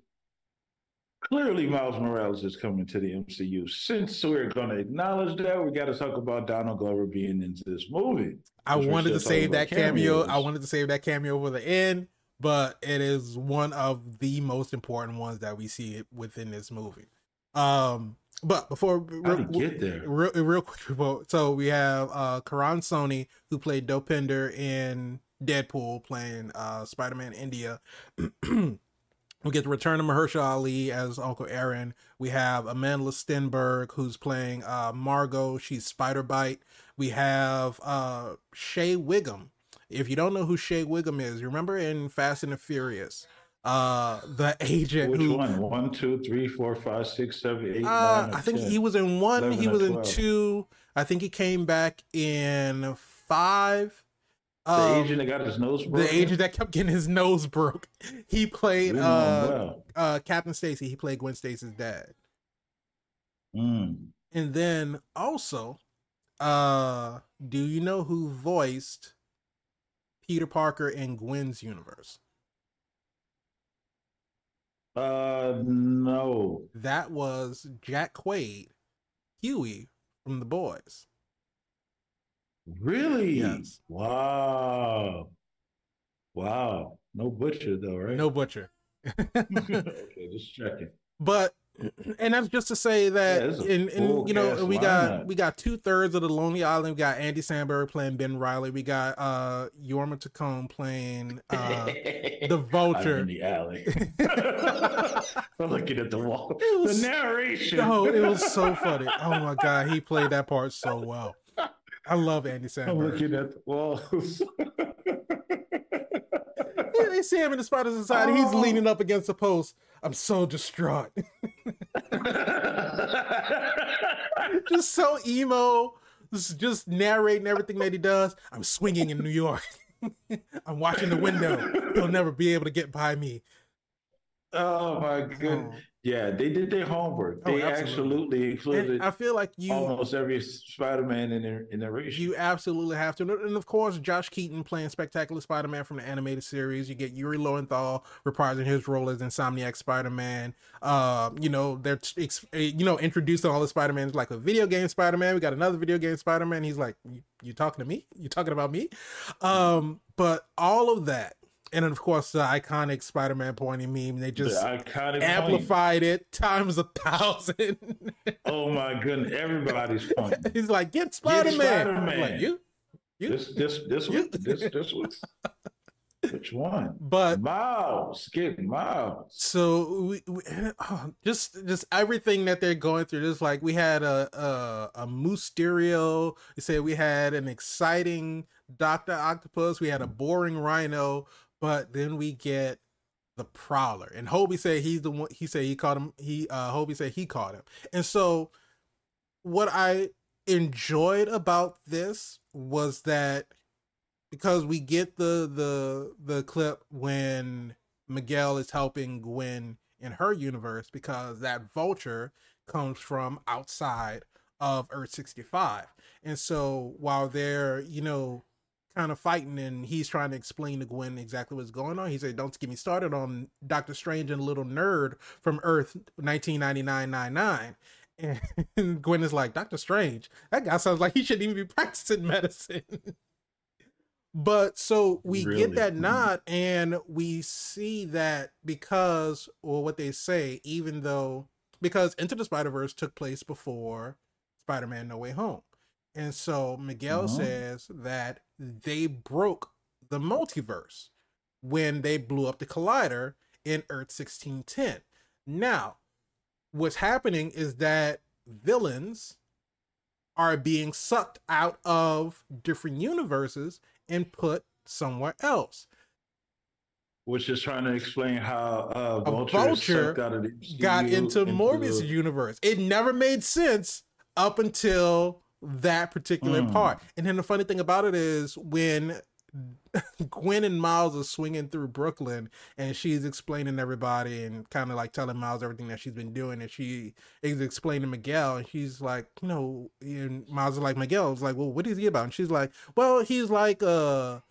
clearly, Miles Morales is coming to the MCU. Since we're going to acknowledge that, we got to talk about Donald Glover being into this movie. I wanted to save that cameo. I wanted to save that cameo for the end, but it is one of the most important ones that we see within this movie. Um, but before How did get there? real, real quick, so we have uh Karan Soni who played Dopinder in Deadpool, playing uh Spider-Man India. we get the return of Mahershala Ali as Uncle Aaron. We have Amandla Stenberg who's playing uh Margot. She's Spider-Byte. We have uh Shea Whigham. If you don't know who Shea Whigham is, remember in Fast and the Furious, uh the agent Which who one? One, two, three, four, five, six, seven, eight, uh, nine, I think 10. he was in one. He was in two. I think he came back in five. the Um, agent that got his nose broken. the agent that kept getting his nose broke. He played We know him uh, well. uh, Captain Stacy. He played Gwen Stacy's dad. Mm. And then also, uh, do you know who voiced Peter Parker in Gwen's universe? Uh, no. That was Jack Quaid, Huey from The Boys. Really? Yes. Wow. Wow. No butcher though, right? No butcher. okay, just checking. but and that's just to say that it's a in, in you know cast we got lineup. we got two thirds of the Lonely Island. We got Andy Samberg playing Ben Reilly. We got uh Jorma Taccone playing uh the Vulture. I'm in the alley. I'm looking at the wall. Was- the narration. No, it was so funny. Oh my god, he played that part so well. I love Andy I'm Samberg. looking at the walls. Yeah, they see him in the Spider Society. He's Oh. leaning up against the post. I'm so distraught. just so emo. Just, just narrating everything that he does. I'm swinging in New York. I'm watching the window. He'll never be able to get by me. oh my oh. good. Yeah, they did their homework. Oh, They absolutely. absolutely included And I feel like you almost every Spider-Man in their in narration. You absolutely have to. And of course, Josh Keaton playing Spectacular Spider Man from the animated series. You get Yuri Lowenthal reprising his role as Insomniac Spider Man. Uh, you know, they're, eh, you know, introducing all the Spider Mans like a video game Spider Man. We got another video game Spider Man. He's like, you, you talking to me? You talking about me? Um, but all of that. And then, of course, the iconic Spider Man pointing meme. They the just point. amplified it times a thousand. Oh my goodness, everybody's point. He's like, get Spider Man. Spider-Man. Like, you? You? This this this You- one, this this one. Which one? But Miles, get Miles. so we, we oh, just just everything that they're going through just like we had a a, a Mysterio we said we had an exciting Dr. Octopus we had a boring Rhino but then we get the Prowler and Hobie said he's the one he said he caught him he uh Hobie said he caught him and so what I enjoyed about this was that because we get the the the clip when Miguel is helping Gwen in her universe because that vulture comes from outside of Earth 65. And so while they're, you know, kind of fighting and he's trying to explain to Gwen exactly what's going on, he said, Don't get me started on Doctor Strange and Little Nerd from Earth 1999 And Gwen is like, Doctor Strange, that guy sounds like he shouldn't even be practicing medicine. But so we Really? get that Mhm. nod, and we see that because, or what they say, even though because Into the Spider Verse took place before Spider-Man: No Way Home. And so Miguel Mhm. says that they broke the multiverse when they blew up the collider in Earth 1610. Now, what's happening is that villains are being sucked out of different universes and put somewhere else. Which is trying to explain how uh, A Vulture, Vulture out of the MCU got into Morbius the- universe. It never made sense up until that particular Mm. part. And then the funny thing about it is when Gwen and Miles are swinging through Brooklyn and she's explaining everybody and kind of like telling Miles everything that she's been doing and she is explaining Miguel and she's like, you know, and Miles is like, Miguel's like, well, what is he about? And she's like, well, he's like a,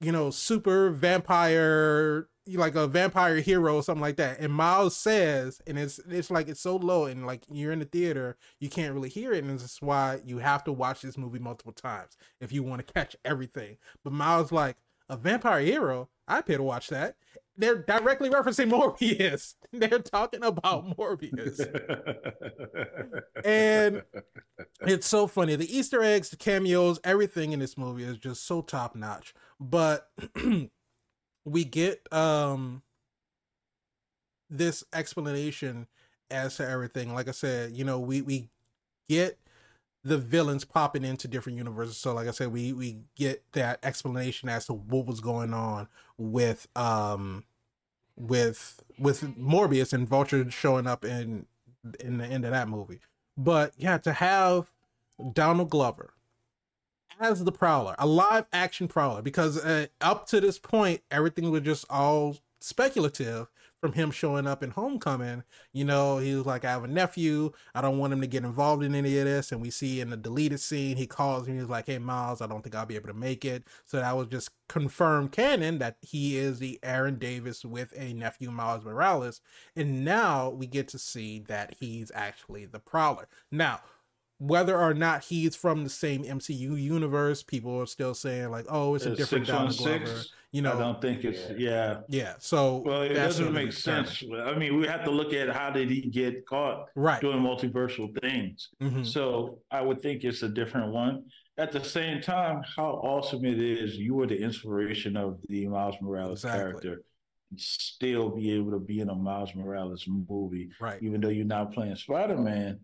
you know, super vampire, like a vampire hero or something like that. And Miles says, and it's it's like it's so low and like you're in the theater, you can't really hear it, and this is why you have to watch this movie multiple times if you want to catch everything. But Miles like a vampire hero, I pay to watch that. They're directly referencing Morbius. They're talking about Morbius. And- it's so funny. The Easter eggs, the cameos, everything in this movie is just so top notch. But we get um this explanation as to everything. Like I said, you know, we we get the villains popping into different universes. So like I said, we we get that explanation as to what was going on with um with with Morbius and Vulture showing up in in the end of that movie. But yeah, to have Donald Glover as the Prowler, a live action Prowler, because uh, up to this point, everything was just all speculative from him showing up in Homecoming. You know, he was like, I have a nephew. I don't want him to get involved in any of this. And we see in the deleted scene, he calls him. He's like, Hey, Miles, I don't think I'll be able to make it. So that was just confirmed canon that he is the Aaron Davis with a nephew, Miles Morales. And now we get to see that he's actually the Prowler. Now, whether or not he's from the same MCU universe, people are still saying like, "Oh, it's a It's different six on Donald Glover." six? You I don't think it's yeah. yeah. So Well, it that's doesn't what we make determined. sense. I mean, we have to look at how did he get caught right? doing multiversal things. Mhm. So I would think it's a different one. At the same time, how awesome it is you were the inspiration of the Miles Morales Exactly. character. And still be able to be in a Miles Morales movie, Right, even though you're not playing Spider Man.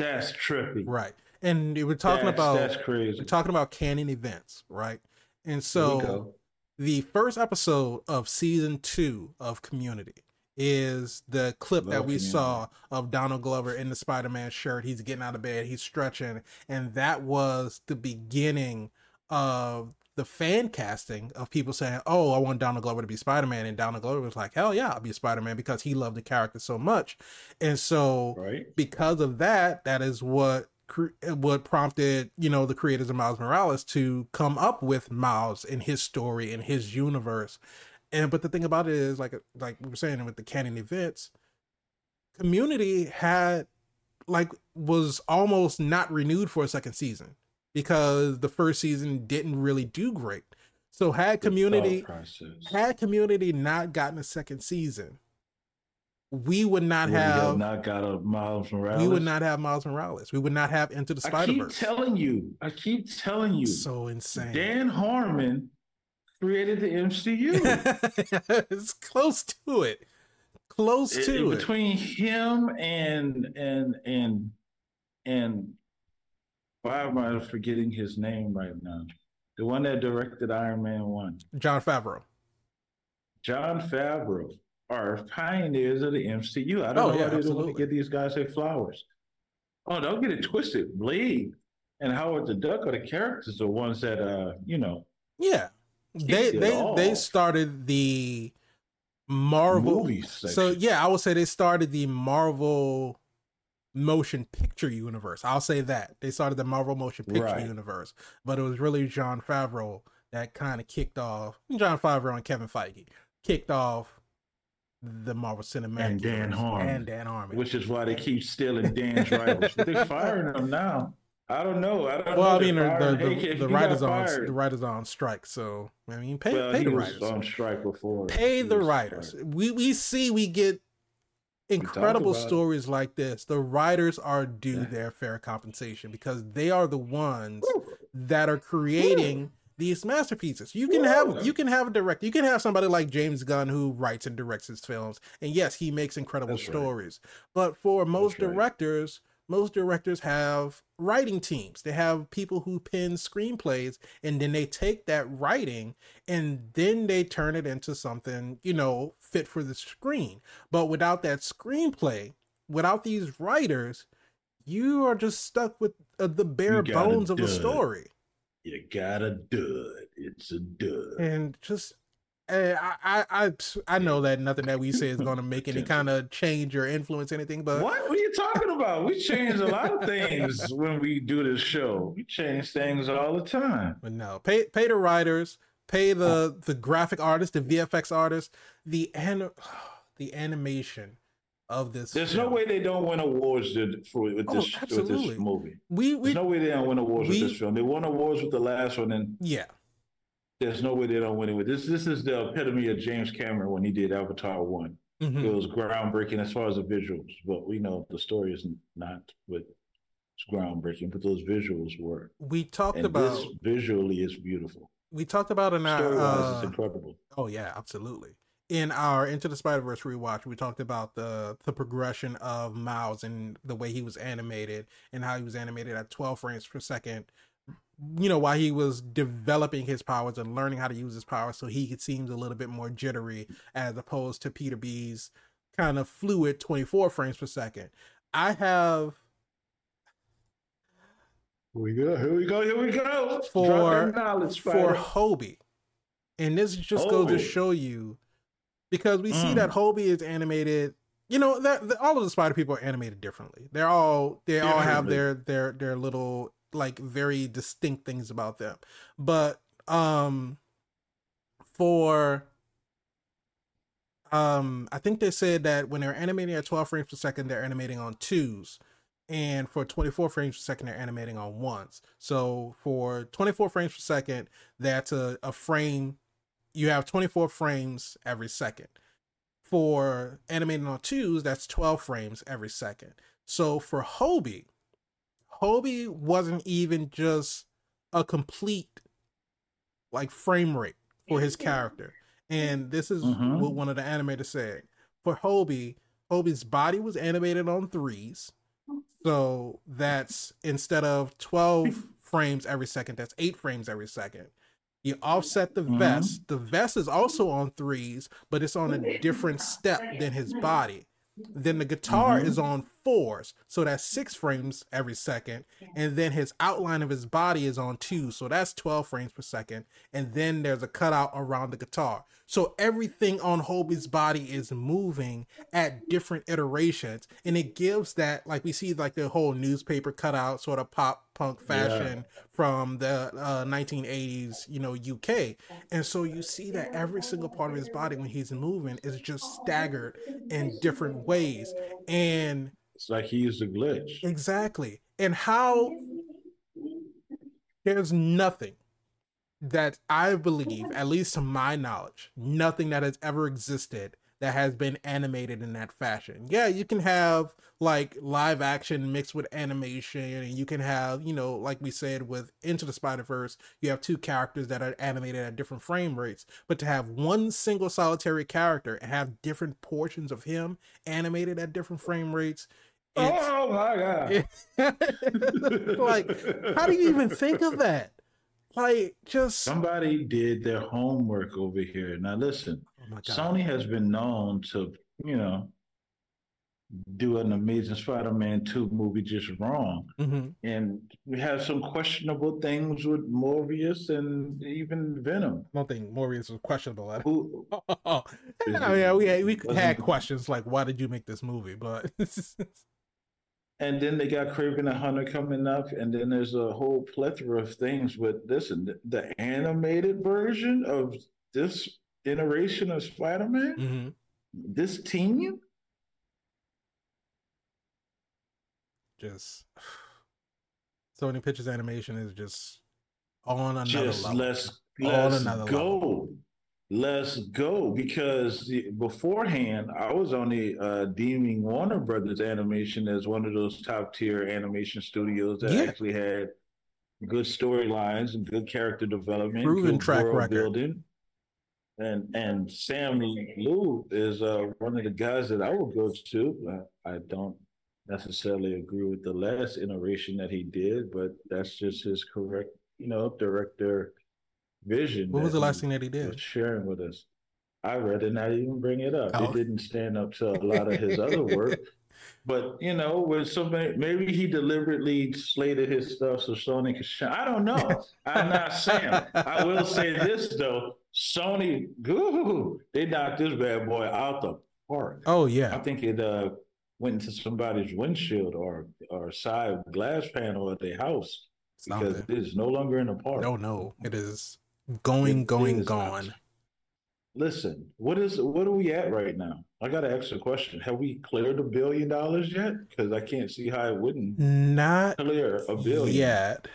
That's trippy. right. And we're talking That's- about that's crazy. we're talking about canon events, right? And so the first episode of season two of Community is the clip that we Community. saw of Donald Glover in the Spider-Man shirt. He's getting out of bed, he's stretching, and that was the beginning of the fan casting of people saying, "Oh, I want Donald Glover to be Spider-Man," and Donald Glover was like, "Hell yeah, I'll be Spider-Man" because he loved the character so much, and so right? because of that, that is what cre- what prompted you know the creators of Miles Morales to come up with Miles and his story and his universe. And but the thing about it is, like like we were saying with the canon events, Community had like was almost not renewed for a second season because the first season didn't really do great. So had Community had Community not gotten a second season, we would not we have not got a Miles Morales. we would not have Miles Morales. We would not have Into the I Spider keep Verse. telling you. I keep telling you. So insane. Dan Harmon created the MCU. it's close to it. Close In- to it. between him and and and and why am I forgetting his name right now? The one that directed Iron Man one, Jon Favreau. Jon Favreau, are pioneers of the MCU. I don't Oh, know yeah, why they don't want to give these guys their flowers. Oh, don't get it twisted. Blade and Howard the Duck are the characters, the ones that uh, you know, Yeah. They they they started the Marvel movie So yeah, I would say they started the Marvel motion picture universe. I'll say that. They started the Marvel motion picture Right. universe. But it was really Jon Favreau that kind of kicked off Jon Favreau and Kevin Feige kicked off the Marvel Cinematic And Dan Universe. Harmon. and Dan Harmon. which is why they keep stealing Dan's rivals. They're firing them now. I don't know. I don't well, know. I mean, the, the, Hey, the, if the you got writers on fired- the writers are on strike. So I mean, pay well, pay he the was writers. on strike before. pay He the writers. strike. We we see we get incredible about it. stories like this, the writers are due Yeah. their fair compensation because they are the ones Woo. that are creating these masterpieces. You can Yeah. have you can have a director, you can have somebody like James Gunn who writes and directs his films, and yes, he makes incredible That's right. stories. But for most right. directors, most directors have writing teams. They have people who pen screenplays, and then they take that writing and then they turn it into something you know fit for the screen. But without that screenplay, without these writers, you are just stuck with uh, the bare You got a bones of a story You got a dud. It's a dud. and just I, I I I know that nothing that we say is going to make any kind of change or influence anything, but What? What are you talking about? We change a lot of things when we do this show. We change things all the time. but no, pay pay the writers, pay the oh. the graphic artists, the VFX artists, the an, the animation of this. There's no way they don't win awards for with Oh, this with this movie. we we There's no way they don't win awards we- with this film. They won awards with the last one, and yeah there's no way they don't win it with this. This is the epitome of James Cameron when he did Avatar one. mhm. It was groundbreaking as far as the visuals, but we know the story is not what it's groundbreaking, but those visuals were. we talked And about this visually is beautiful. we talked about in our uh, it's incredible. Oh yeah, absolutely. In our Into the Spider Verse rewatch, we talked about the the progression of Miles and the way he was animated and how he was animated at 12 frames per second. You know, while he was developing his powers and learning how to use his powers, so he seems a little bit more jittery as opposed to Peter B's kind of fluid 24 frames per second. I have Here we go. Here we go. Here we go. For- Drop that knowledge, for Spider. Hobie. And this just goes to show you because we see Mm. that Hobie is animated. You know that that all of the Spider people are animated differently. They're all they all have their their their little like very distinct things about them. But um for um I think they said that when they're animating at 12 frames per second, they're animating on twos. And for 24 frames per second, they're animating on ones. So for 24 frames per second, that's a, a frame. You have 24 frames every second. For animating on twos, that's 12 frames every second. So for Hobie, Hobie wasn't even just a complete like frame rate for his character. And this is Mhm. what one of the animators said. For Hobie, Hobie's body was animated on threes. So that's instead of 12 frames every second, that's eight frames every second. You offset the Mhm. vest. The vest is also on threes, but it's on a different step than his body. Then the guitar Mhm. is on fours, so that's six frames every second. And then his outline of his body is on two, so that's 12 frames per second. And then there's a cutout around the guitar. So everything on Hobie's body is moving at different iterations. And it gives that, like we see, like the whole newspaper cutout sort of pop punk fashion from the uh, 1980s, you know, UK. And so you see that every single part of his body when he's moving is just staggered in different ways. And It's like he used a glitch. exactly. And how there's nothing that I believe, at least to my knowledge, nothing that has ever existed that has been animated in that fashion. Yeah, you can have like live action mixed with animation, and you can have, you know, like we said with Into the Spider Verse, you have two characters that are animated at different frame rates. But to have one single solitary character and have different portions of him animated at different frame rates, oh it's, Oh my god! like, how do you even think of that? Like, just Somebody did their homework over here. Now listen, oh Sony has been known to, you know, do an Amazing Spider-Man 2 movie just wrong. hmm And we have some questionable things with Morbius and even Venom. I don't think Morbius was questionable at Who. Is yeah, we had, we had questions like, why did you make this movie? But And then they got Kraven the Hunter coming up, and then there's a whole plethora of things with listen, the, the animated version of this iteration of Spider-Man, Mhm. this team, just so Sony Pictures Animation is just on another just level. let's let's go. level. let's go because beforehand I was only uh, deeming Warner Brothers Animation as one of those top tier animation studios that yeah. actually had good storylines and good character development, proven track record building. And and Sam Liu is uh, one of the guys that I would go to. I don't necessarily agree with the last iteration that he did, but that's just his correct, you know, director vision. What was the last thing that he did? Sharing with us. I read it and I even bring it up. Oh. It didn't stand up to a lot of his other work. But you know, with somebody maybe he deliberately slated his stuff so Sony could shine. I don't know. I'm not saying. I will say this though. Sony, goo, they knocked this bad boy out the park. Oh yeah. I think it uh, went into somebody's windshield or or side glass panel at their house because it is no longer in the park. No, no, it is going, it, going, it is gone. Not. Listen, what is what are we at right now? I got to ask a question. Have we cleared a billion dollars yet? Because I can't see how it wouldn't not clear a billion yet.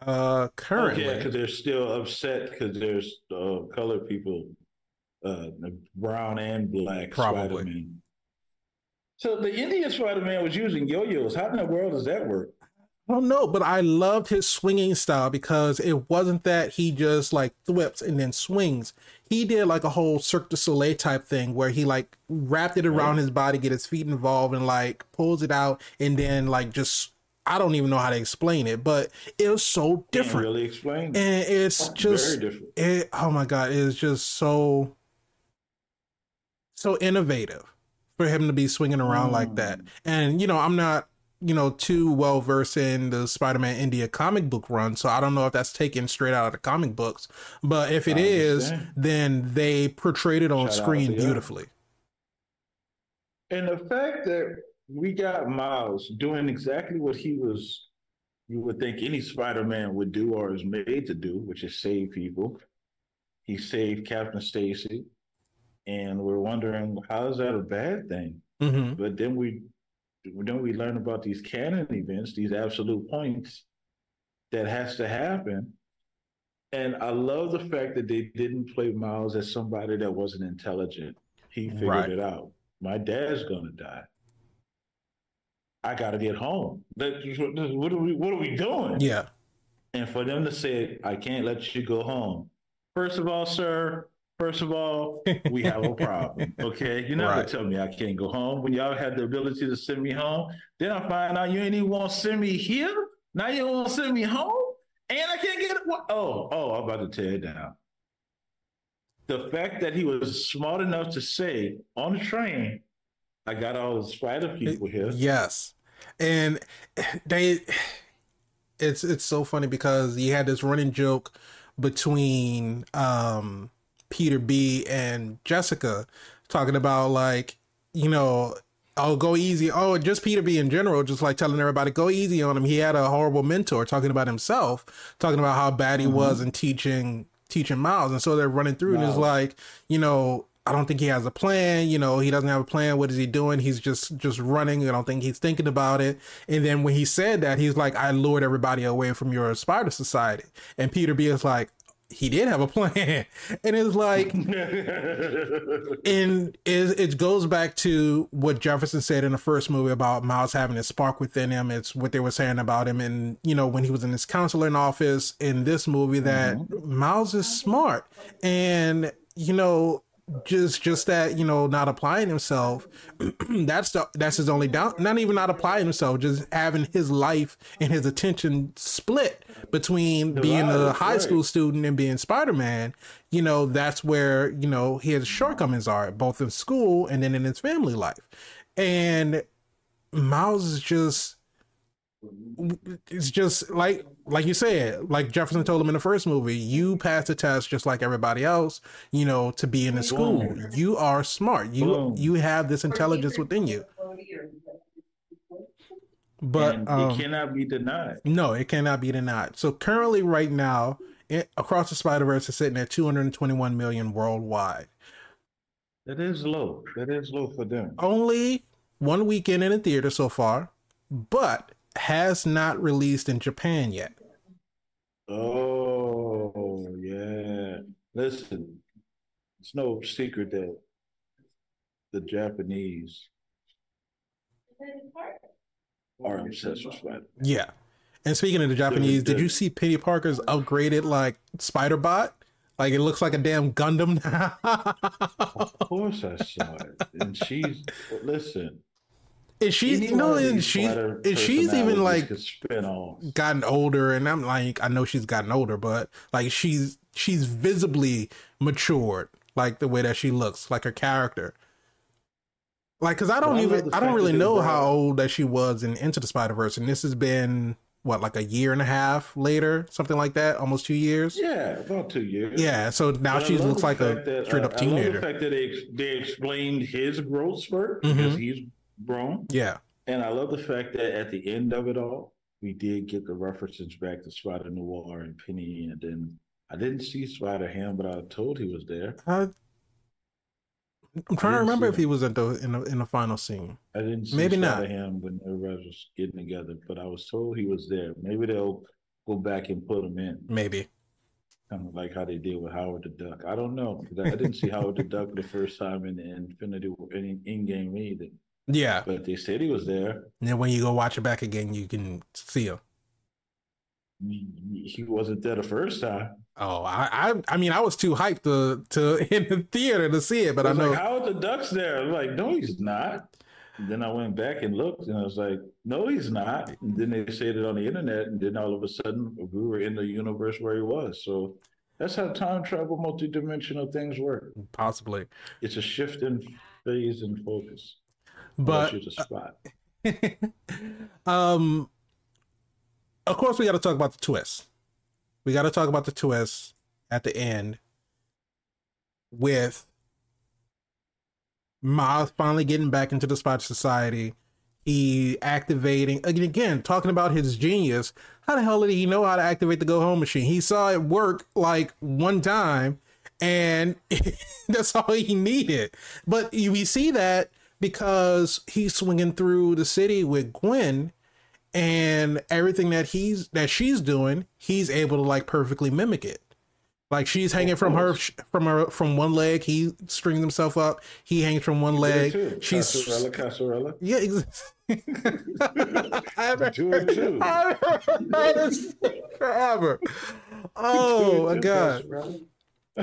Uh, currently, okay, because they're still upset because there's uh, colored people, uh, brown and black. Probably. Spider-Man. So the Indian Spider-Man was using yo-yos. How in the world does that work? I don't know, but I loved his swinging style because it wasn't that he just like thwips and then swings. He did like a whole Cirque du Soleil type thing where he like wrapped it around his body, get his feet involved, and like pulls it out, and then like just I don't even know how to explain it, but it was so different. Really explain, it. and it's just very different. It, oh my god, it is just so so innovative for him to be swinging around mm. like that. And you know, I'm not you know, too well versed in the Spider-Man India comic book run, so I don't know if that's taken straight out of the comic books. But if it is, then they portrayed it on Shout screen beautifully. And the fact that we got Miles doing exactly what he was, you would think any Spider-Man would do or is made to do, which is save people. He saved Captain Stacy, and we're wondering how is that a bad thing? Mm-hmm. But then we then we learn about these canon events, these absolute points that has to happen. And I love the fact that they didn't play Miles as somebody that wasn't intelligent. He figured right. it out. My dad's gonna die. I gotta get home. That, What are we what are we doing? Yeah. And for them to say, I can't let you go home. First of all, sir, First of all, we have a problem. Okay. You're not right. gonna tell me I can't go home when y'all had the ability to send me home. Then I find out you ain't even want to send me here. Now you want to send me home, and I can't get it. Oh, oh, I'm about to tear it down. The fact that he was smart enough to say on the train, I got all the spider people here. Yes. And they it's it's so funny because he had this running joke between um Peter B and Jessica talking about like, you know, oh go easy. Oh, just Peter B in general, just like telling everybody go easy on him. He had a horrible mentor talking about himself, talking about how bad he mm-hmm. was in teaching teaching Miles. And so they're running through and it's like, you know, I don't think he has a plan. You know, he doesn't have a plan. What is he doing? He's just just running. I don't think he's thinking about it. And then when he said that, he's like, "I lured everybody away from your Spider Society." And Peter B is like, he did have a plan. And it's like and it, it goes back to what jefferson said in the first movie about miles having a spark within him. It's what they were saying about him and you know when he was in his counseling office in this movie that mm-hmm. miles is smart. And you know just just that you know not applying himself that's the that's his only down not even not applying himself just having his life and his attention split between being a high school student and being spider-man you know that's where you know his shortcomings are both in school and then in his family life and miles is just it's just like like you said, like Jefferson told him in the first movie, you pass the test just like everybody else, you know, to be in the school. You are smart. You you have this intelligence within you. But um, it cannot be denied. No, it cannot be denied. So currently, right now, it, across the Spider Verse is sitting at 221 million worldwide. That is low. That is low for them. Only one weekend in a theater so far, but has not released in Japan yet. Oh yeah. Listen, it's no secret that the Japanese are obsessed with Spider. Yeah. And speaking of the Japanese, did you see Penny Parker's upgraded like Spider Bot? Like it looks like a damn Gundam now. of course I saw it. And she's listen. And she's you know, and she's and she's even like gotten older, and I'm like, I know she's gotten older, but like she's she's visibly matured, like the way that she looks, like her character. Like, cause I don't even I don't really know how old that she was in Into the Spider Verse, and this has been what like a year and a half later, something like that, almost two years. Yeah, about two years. Yeah, so now she looks like a that, straight up uh, teenager. I love the fact that they they explained his growth spurt mm-hmm. because he's grown. Yeah, and I love the fact that at the end of it all, we did get the references back to Spider Noir and Penny, and then I didn't see Spider Ham, but I was told he was there. Uh, I'm trying to remember if he was at the in the in the final scene. I didn't see maybe not him when everybody was getting together, but I was told he was there. Maybe they'll go back and put him in. Maybe. Kind of like how they did with Howard the Duck. I don't know because I didn't see Howard the Duck the first time in, in Infinity in in game either. Yeah, but they said he was there. And then when you go watch it back again, you can see him. He wasn't there the first time. Oh, I, I, I mean, I was too hyped to to in the theater to see it, but I, know like, how are the Ducks there? I'm like, no, he's not. And then I went back and looked, and I was like, no, he's not. And then they said it on the internet, and then all of a sudden, we were in the universe where he was. So that's how time travel, multidimensional things work. Possibly, it's a shift in phase and focus. But spot. um, of course, we got to talk about the twist we got to talk about the twist at the end with Miles finally getting back into the Spider Society. He activating again, again, talking about his genius. How the hell did he know how to activate the go home machine? He saw it work like one time, and that's all he needed. But we see that because he's swinging through the city with Gwen and everything that he's that she's doing, he's able to like perfectly mimic it. Like she's hanging from her from her from one leg, he strings himself up. He hangs from one leg. She's Casarella, Casarella. Yeah, exactly. I haven't heard, too. I haven't heard this forever. Oh my god!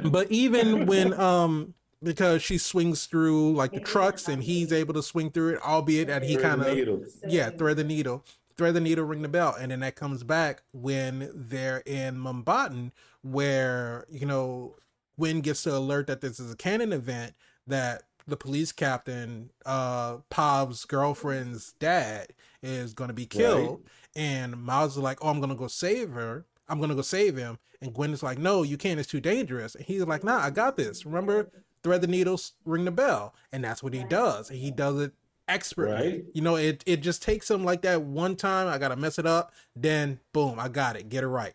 But even when um because she swings through like the trucks and he's able to swing through it, albeit that he kind of yeah thread the needle thread the needle, ring the bell, and then that comes back when they're in Mumbattan, where you know Gwen gets to alert that this is a canon event that the police captain, uh, Pav's girlfriend's dad, is going to be killed, right. and Miles is like, "Oh, I'm going to go save her. I'm going to go save him," and Gwen is like, "No, you can't. It's too dangerous." And he's like, "Nah, I got this. Remember." Thread the needles, ring the bell, and that's what he does. And he does it expertly. Right. You know, it it just takes him like that one time. I gotta mess it up. Then boom, I got it. Get it right.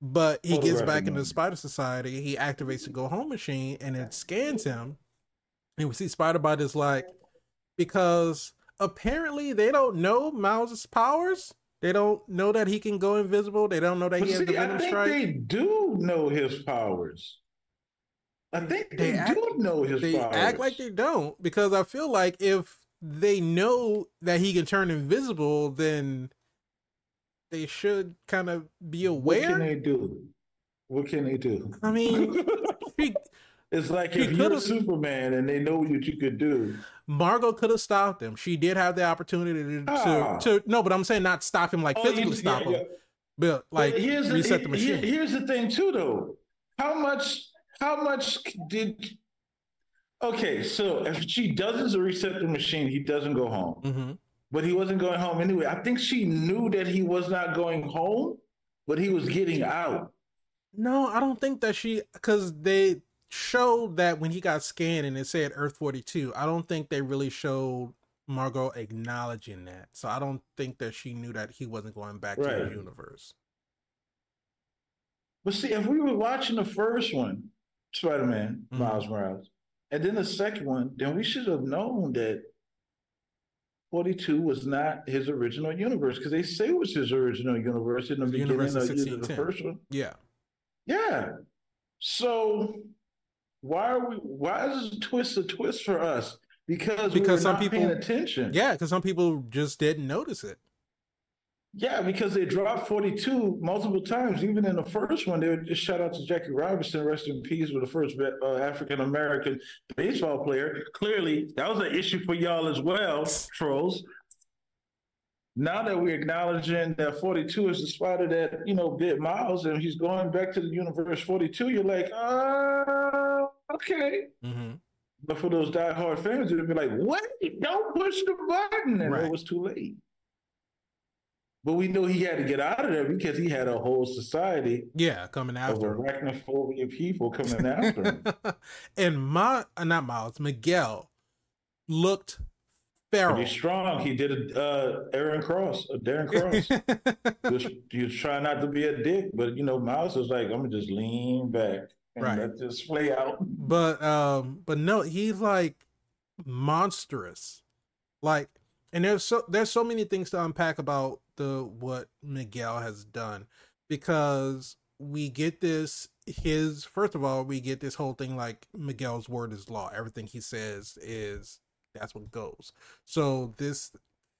But he gets back into the Spider Society. He activates the Go Home machine, and it scans him. And we see Spider Bot is like, because apparently they don't know Miles's powers. They don't know that he can go invisible. They don't know that but he has the Venom I think Strike. They do know his powers. I think they, they act, do know his they powers. act like they don't because I feel like if they know that he can turn invisible, then they should kind of be aware. What can they do? What can they do? I mean, it's like if you're Superman and they know what you could do. Margo could have stopped him. She did have the opportunity to, ah. to, to, no, but I'm saying not stop him like oh, physically stop yeah, him, yeah. but like but here's reset the, the machine. Here's the thing too, though. How much? How much did Okay, so if she doesn't reset the machine, he doesn't go home. Mm-hmm. But he wasn't going home anyway. I think she knew that he was not going home, but he was getting out. No, I don't think that she because they showed that when he got scanned and it said Earth 42. I don't think they really showed Margo acknowledging that. So I don't think that she knew that he wasn't going back right. to the universe. But see, if we were watching the first one, Spider Man, mm-hmm. Miles Morales, and then the second one, then we should have known that 42 was not his original universe because they say it was his original universe in the, the beginning of the first one. Yeah. Yeah. So why are we? Why is this twist a twist for us? Because Because we some not people- paying attention. Yeah, because some people just didn't notice it. Yeah, because they dropped 42 multiple times. Even in the first one, they were just shout out to Jackie Robinson, rest in peace, with the first uh, African American baseball player. Clearly, that was an issue for y'all as well, trolls. Now that we're acknowledging that 42 is the spider that, you know, bit Miles and he's going back to the universe 42, you're like, uh, okay. hmm But for those diehard fans, it'd be like, wait, don't push the button. And Right. it was too late. But we knew he had to get out of there because he had a whole society Yeah, coming of after him. arachnophobia people coming after him. and my uh, not Miles Miguel looked feral. Pretty strong. He did a uh, Aaron Cross, a Darren Cross. he, was, he was trying not to be a dick, but you know, Miles was like, I'm gonna just lean back and Right. let this play out. but um, but no, he's like monstrous. Like, and there's so there's so many things to unpack about what Miguel has done because we get this his first of all we get this whole thing like Miguel's word is law. Everything he says is that's what goes. So this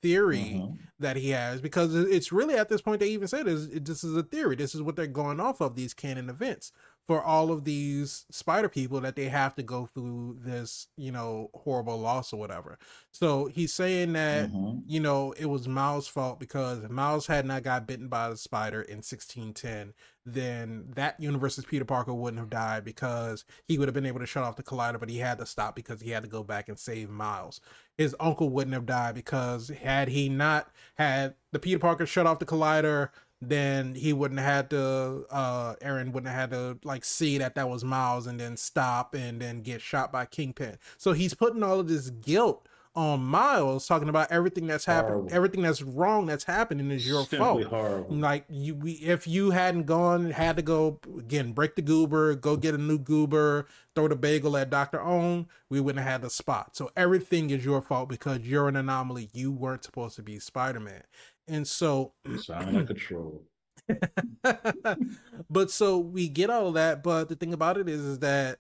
theory Mhm. that he has because it's really at this point they even said is this is a theory this is what they're going off of these canon events for all of these spider people that they have to go through this you know horrible loss or whatever so he's saying that Mhm. you know it was miles fault because if miles had not got bitten by the spider in 1610 then that universe's peter parker wouldn't have died because he would have been able to shut off the collider but he had to stop because he had to go back and save miles his uncle wouldn't have died because had he not had the Peter Parker shut off the collider, then he wouldn't have had to. Uh, Aaron wouldn't have had to like see that that was Miles and then stop and then get shot by Kingpin. So he's putting all of this guilt on Miles, talking about everything that's happened, Horrible. everything that's wrong that's happening is your Simply fault. horrible. Like you, we, if you hadn't gone, had to go again, break the goober, go get a new goober, throw the bagel at Doctor Own, we wouldn't have had the spot. So everything is your fault because you're an anomaly. You weren't supposed to be Spider Man, and so, Sound like a troll. but so we get all of that. But the thing about it is, is that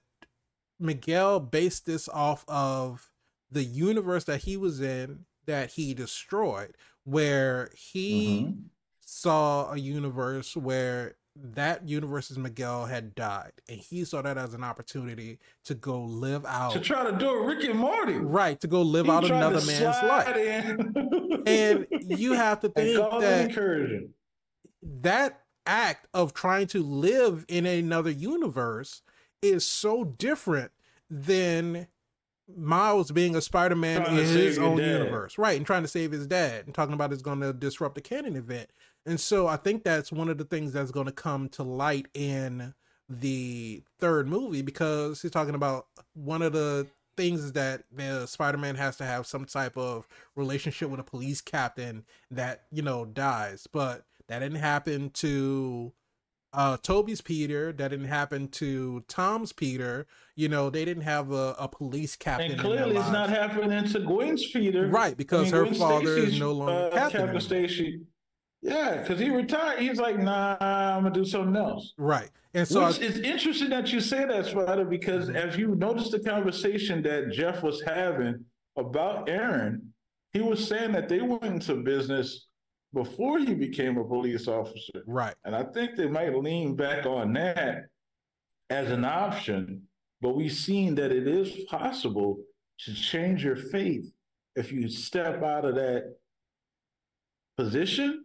Miguel based this off of the universe that he was in that he destroyed, where he Mhm. saw a universe where that universe's Miguel had died, and he saw that as an opportunity to go live out, To try to do a Rick and Morty. right? To go live He out another man's life, and you have to think that that act of trying to live in another universe is so different than Miles being a Spider-Man in his own dad. universe, right? And trying to save his dad, and talking about it's going to disrupt the canon event. And so I think that's one of the things that's going to come to light in the third movie because he's talking about one of the things that the Spider-Man has to have some type of relationship with a police captain that you know dies, but that didn't happen to uh Tobey's Peter. That didn't happen to Tom's Peter. You know, they didn't have a, a police captain. And clearly, it's not happening to Gwen's Peter. right because her Gwen father is no longer uh, captain. Captain. Stacy. Yeah, because he retired. He's like, nah, I'm gonna do something else. Right, and so Which I, is interesting that you say that, Spider, because Mhm. as you notice the conversation that Jeff was having about Aaron, he was saying that they went into business before he became a police officer. right, And I think they might lean back on that as an option, but we've seen that it is possible to change your faith if you step out of that position.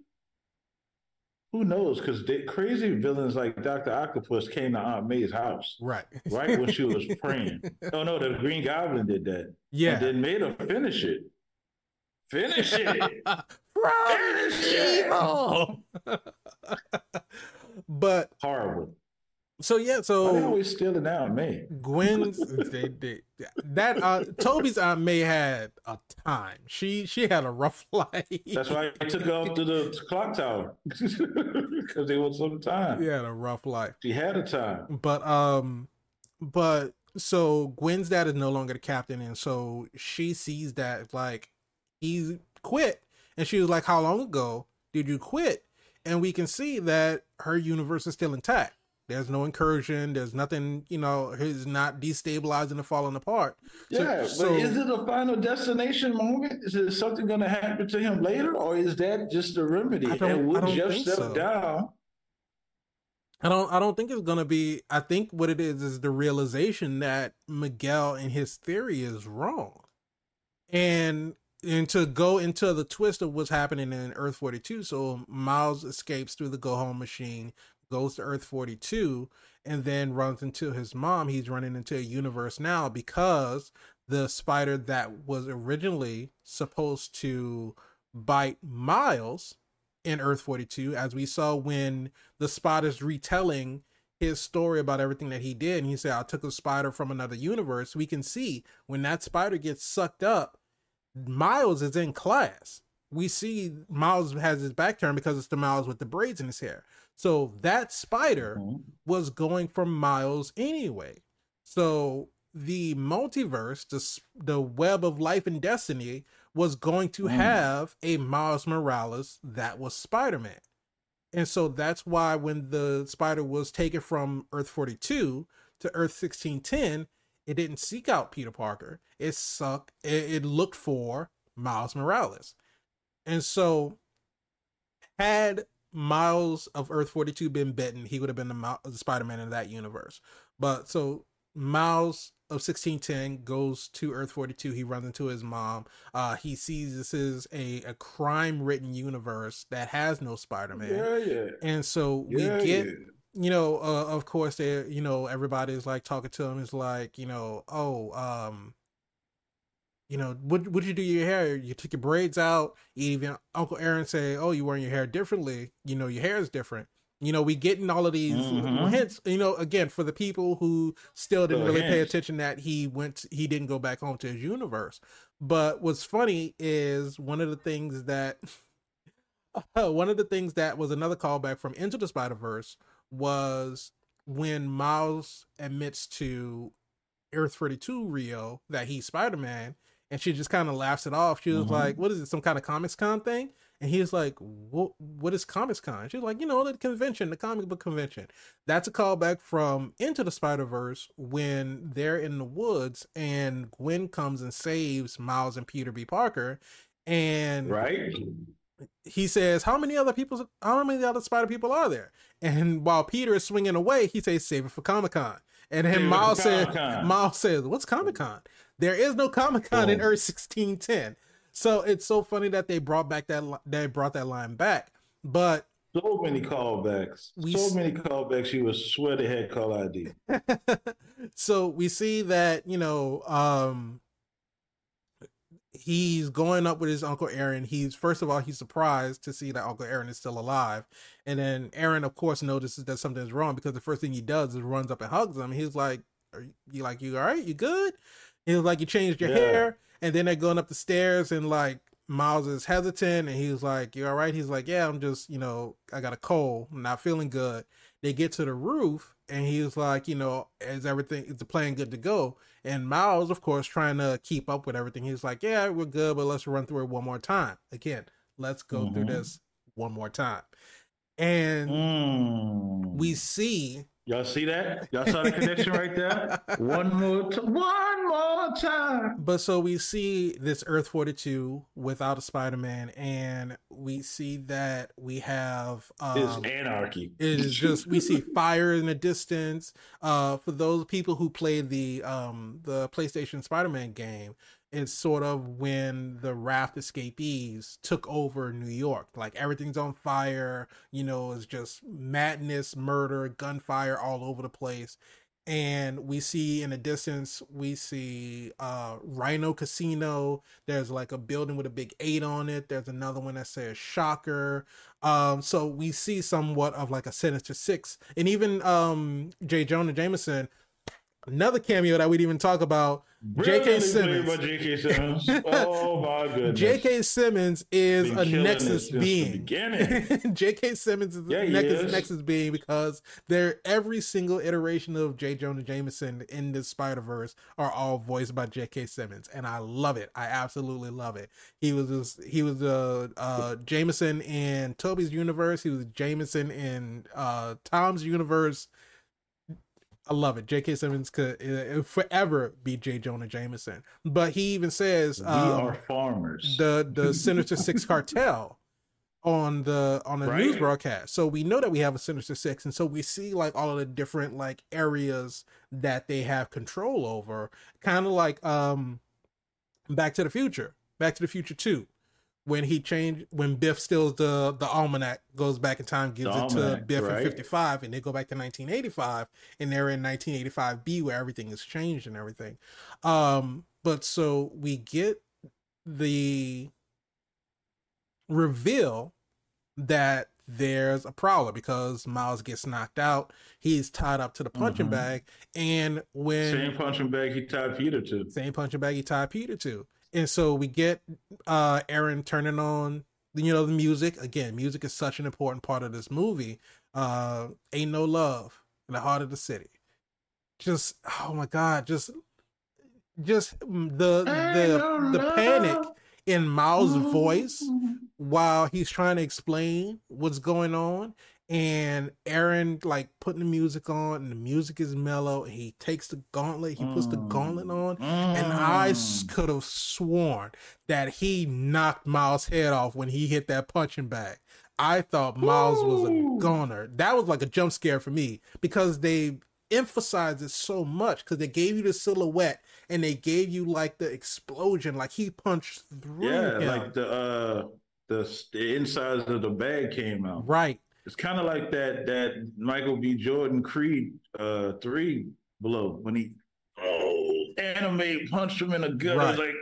Who knows? Because crazy villains like Dr. Octopus came to Aunt May's house right, right when she was praying. Oh no, the Green Goblin did that. And yeah. then made her finish it. Finish it. From Finish it. evil. but Horrible. So yeah, so they always stealing Aunt May? Gwen's they, they, that uh Tobey's aunt May had a time. She she had a rough life. That's why I took her up to the clock tower because there was some time. She had a rough life. She had a time. But um but so Gwen's dad is no longer the captain and so she sees that like he quit and she was like, How long ago did you quit? And we can see that her universe is still intact. There's no incursion. There's nothing, you know, he's not destabilizing and falling apart. Yeah, so, but is it a final destination moment? Is something going to happen to him later, or is that just a remedy? and would Jeff step so. down? I don't. I don't think it's going to be. I think what it is is the realization that Miguel and his theory is wrong, and and to go into the twist of what's happening in Earth 42. So Miles escapes through the go home machine, goes to Earth 42, and then runs into his mom. He's running into a universe now because the spider that was originally supposed to bite Miles in Earth 42, as we saw when the spider's retelling his story about everything that he did, and he said, I took a spider from another universe. We can see when that spider gets sucked up, Miles is in class. We see Miles has his back turned because it's the Miles with the braids in his hair. So that spider mm-hmm. was going for Miles anyway. So the multiverse, the the web of life and destiny, was going to mm. have a Miles Morales that was Spider Man. And so that's why when the spider was taken from Earth 42 to Earth 1610, it didn't seek out Peter Parker. It sucked. It, it looked for Miles Morales. And so, had Miles of Earth 42 been bitten, he would have been the, the Spider Man in that universe. But so Miles of 1610 goes to Earth 42. He runs into his mom. Uh, he sees this is a, a crime written universe that has no Spider Man. Yeah, yeah. And so we get. Yeah you know, uh, of course, they, you know, everybody's like talking to him is like, you know, oh, um, you know, what what you do your hair? You took your braids out. Even Uncle Aaron say, oh, you wearing your hair differently. You know, your hair is different. You know, we getting all of these mm-hmm. hints. You know, again, for the people who still didn't really pay attention that he went, he didn't go back home to his universe. But what's funny is one of the things that, one of the things that was another callback from Into the Spider Verse was when Miles admits to Earth 42 Rio that he's Spider Man, and she just kind of laughs it off. She was mm-hmm. like, "What is it? Some kind of Comics Con thing?" And he's like, "What? What is Comics Con?" She's like, "You know, the convention, the comic book convention." That's a callback from Into the Spider Verse when they're in the woods and Gwen comes and saves Miles and Peter B. Parker, and right he says, "How many other people? How many other Spider people are there?" And while Peter is swinging away, he says, "Save it for Comic Con." And then Miles says, "Miles says, what's Comic Con? There is no Comic Con in Earth 1610." So it's so funny that they brought back that they brought that line back, but so many callbacks, we so many callbacks. You would swear they had call ID. so we see that you know um he's going up with his uncle Aaron. He's first of all he's surprised to see that Uncle Aaron is still alive, and then Aaron, of course, notices that something's wrong because the first thing he does is runs up and hugs him. He's like, "Are you like you all right? You good?" He's like, "You changed your yeah. hair," and then they're going up the stairs and like Miles is hesitant, and he's like, "You all right?" He's like, "Yeah, I'm just you know I got a cold, I'm not feeling good." They get to the roof, and he's like, "You know, is everything is the plan good to go?" And Miles, of course, trying to keep up with everything. He's like, yeah, we're good, but let's run through it one more time. Again, let's go mm-hmm. through this one more time. And mm. we see Y'all see that? Y'all saw the connection right there? One more time. One more time. But so we see this Earth 42 without a Spider Man, and we see that we have. Um, it's anarchy. It is just, we see fire in the distance. Uh, for those people who played the um, the PlayStation Spider Man game, is sort of when the raft escapees took over New York. Like everything's on fire, you know, it's just madness, murder, gunfire all over the place. And we see in the distance, we see uh Rhino Casino. There's like a building with a big eight on it. There's another one that says Shocker. Um, so we see somewhat of like a Sinister Six. And even um J. Jonah Jameson another cameo that we didn't even talk about. J.K. Simmons. J.K. Simmons. Oh my goodness. J.K. Simmons is Been a Nexus being. J.K. Simmons is yeah, a Nexus, is. Nexus being because they're every single iteration of J. Jonah Jameson in this Spider Verse are all voiced by J.K. Simmons, and I love it. I absolutely love it. He was just, he was uh, uh Jameson in Tobey's universe. He was Jameson in uh Tom's universe I love it. J.K. Simmons could uh, forever be J. Jonah Jameson. But he even says, "We um, are farmers." The the Sinister Six cartel on the on the right? news broadcast. So we know that we have a Sinister Six, and so we see like all of the different like areas that they have control over, kind of like um, Back to the Future, Back to the Future Two when he changed when Biff steals the the almanac, goes back in time, gives the it to Biff right? in fifty five, and they go back to nineteen eighty five, and they're in nineteen eighty five B where everything has changed and everything. Um, but so we get the reveal that there's a prowler because Miles gets knocked out. He's tied up to the punching mm-hmm. bag, and when same punching bag he tied Peter to, same punching bag he tied Peter to, and so we get uh Aaron turning on you know the music again. Music is such an important part of this movie. Uh, ain't no love in the heart of the city. Just oh my god, just just the the the panic in Miles' voice while he's trying to explain what's going on and Aaron like putting the music on and the music is mellow and he takes the gauntlet he puts the gauntlet on mm. and I mm. could have sworn that he knocked Miles head off when he hit that punching bag I thought Miles Ooh. was a goner that was like a jump scare for me because they emphasized it so much because they gave you the silhouette and they gave you like the explosion like he punched through yeah him. like the uh the, the insides of the bag came out right it's kind of like that that Michael B. Jordan Creed uh three blow when he oh anime punched him in the gut. Right. like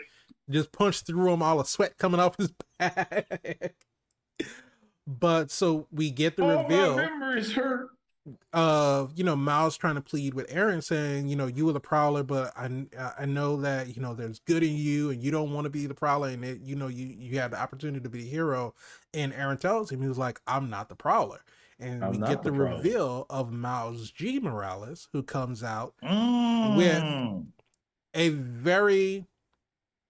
just punched through him, all the sweat coming off his back. but so we get the oh, reveal. My memories hurt of you know Miles trying to plead with Aaron, saying you know you were the prowler, but I I know that you know there's good in you, and you don't want to be the prowler, and it, you know you you have the opportunity to be the hero. And Aaron tells him he was like, I'm not the prowler, and I'm we get the, the reveal of Miles G Morales, who comes out mm. with a very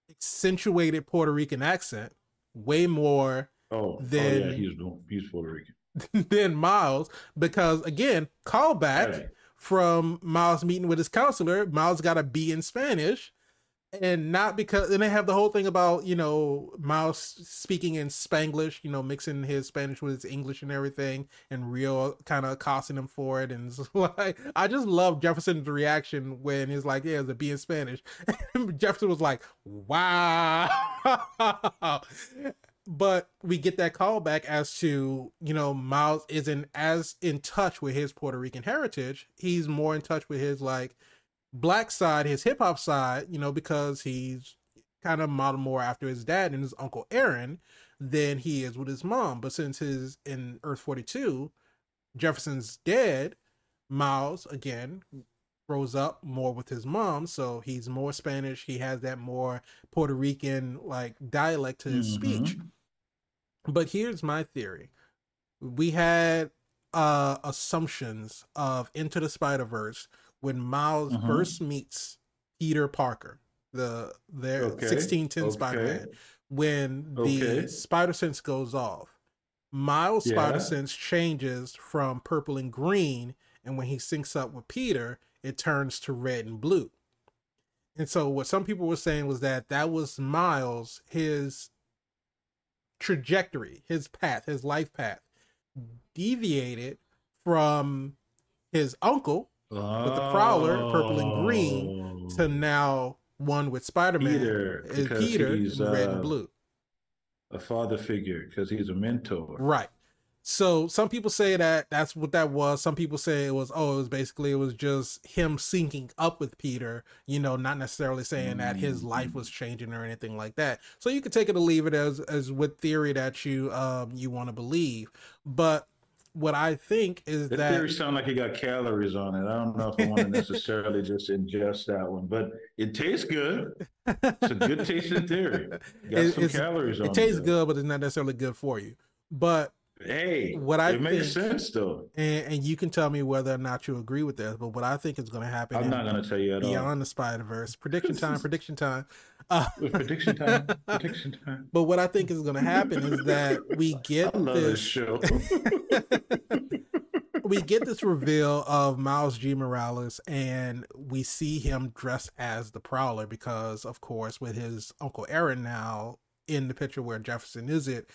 accentuated Puerto Rican accent, way more. Oh, than oh yeah, he's he's Puerto Rican. than Miles because again, callback right. from Miles meeting with his counselor. Miles got a B in Spanish, and not because and they have the whole thing about you know Miles speaking in Spanglish, you know, mixing his Spanish with his English and everything, and Rio kind of accosting him for it. And like, I just love Jefferson's reaction when he's like, "Yeah, it's a B in Spanish." Jefferson was like, "Wow." But we get that call back as to you know miles isn't as in touch with his puerto rican heritage. He's more in touch with his like black side his hip-hop side you know because he's kind of modeled more after his dad and his uncle aaron than he is with his mom. But since his in earth 42 jefferson's dead miles again grows up more with his mom. So he's more spanish. He has that more puerto rican like dialect to his mm-hmm. speech but here's my theory. We had uh assumptions of Into the Spider-Verse when Miles mm-hmm. first meets Peter Parker, the their okay. 1610 okay. Spider-Man. When the okay. spider sense goes off, Miles' yeah. spider sense changes from purple and green, and when he syncs up with Peter, it turns to red and blue. And so, what some people were saying was that that was Miles, his trajectory, his path, his life path, deviated from his uncle oh. with the Prowler, purple and green, to oh. now one with Spider Man, Peter, Peter red uh, and blue. A father figure because he's a mentor, right? So some people say that that's what that was. Some people say it was oh, it was basically it was just him syncing up with Peter, you know, not necessarily saying mm-hmm. that his life was changing or anything like that. So you could take it or leave it as as what theory that you um you want to believe. But what I think is the that theory sound like it got calories on it. I don't know if I want to necessarily just ingest that one, but it tastes good. It's a good tasting theory. Got it, some calories on it. It tastes good, but it's not necessarily good for you. But Hey, what I it think, makes sense though, and, and, you can tell me whether or not you agree with that. But what I think is going to happen, I'm not going to tell you at beyond all. Beyond the Spider Verse, prediction time, prediction time, uh, prediction time, prediction time. But what I think is going to happen is that we get this... this show. we get this reveal of Miles G. Morales, and we see him dressed as the Prowler because, of course, with his Uncle Aaron now in the picture where Jefferson is it,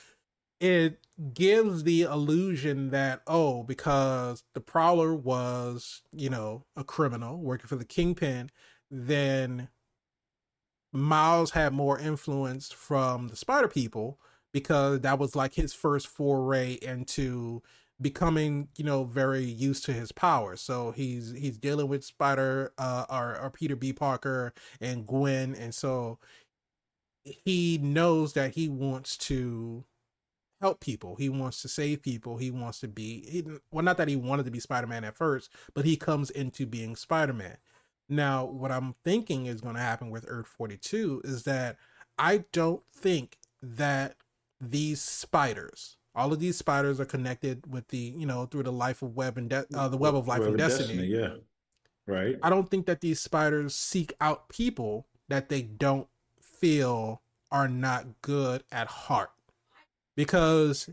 it gives the illusion that, oh, because the Prowler was, you know, a criminal working for the Kingpin, then Miles had more influence from the Spider People because that was like his first foray into becoming you know very used to his power so he's he's dealing with spider uh or, or peter b. Parker and gwen. And so he knows that he wants to help people. He wants to save people. He wants to be he, well not that he wanted to be spider-man at first but he comes into being spider-man. Now what i'm thinking is going to happen with earth 42 is that i don't think that these spiders all of these spiders are connected with the you know through the life of web and de- uh, the web of life web and destiny. destiny yeah. Right. I don't think that these spiders seek out people that they don't feel are not good at heart because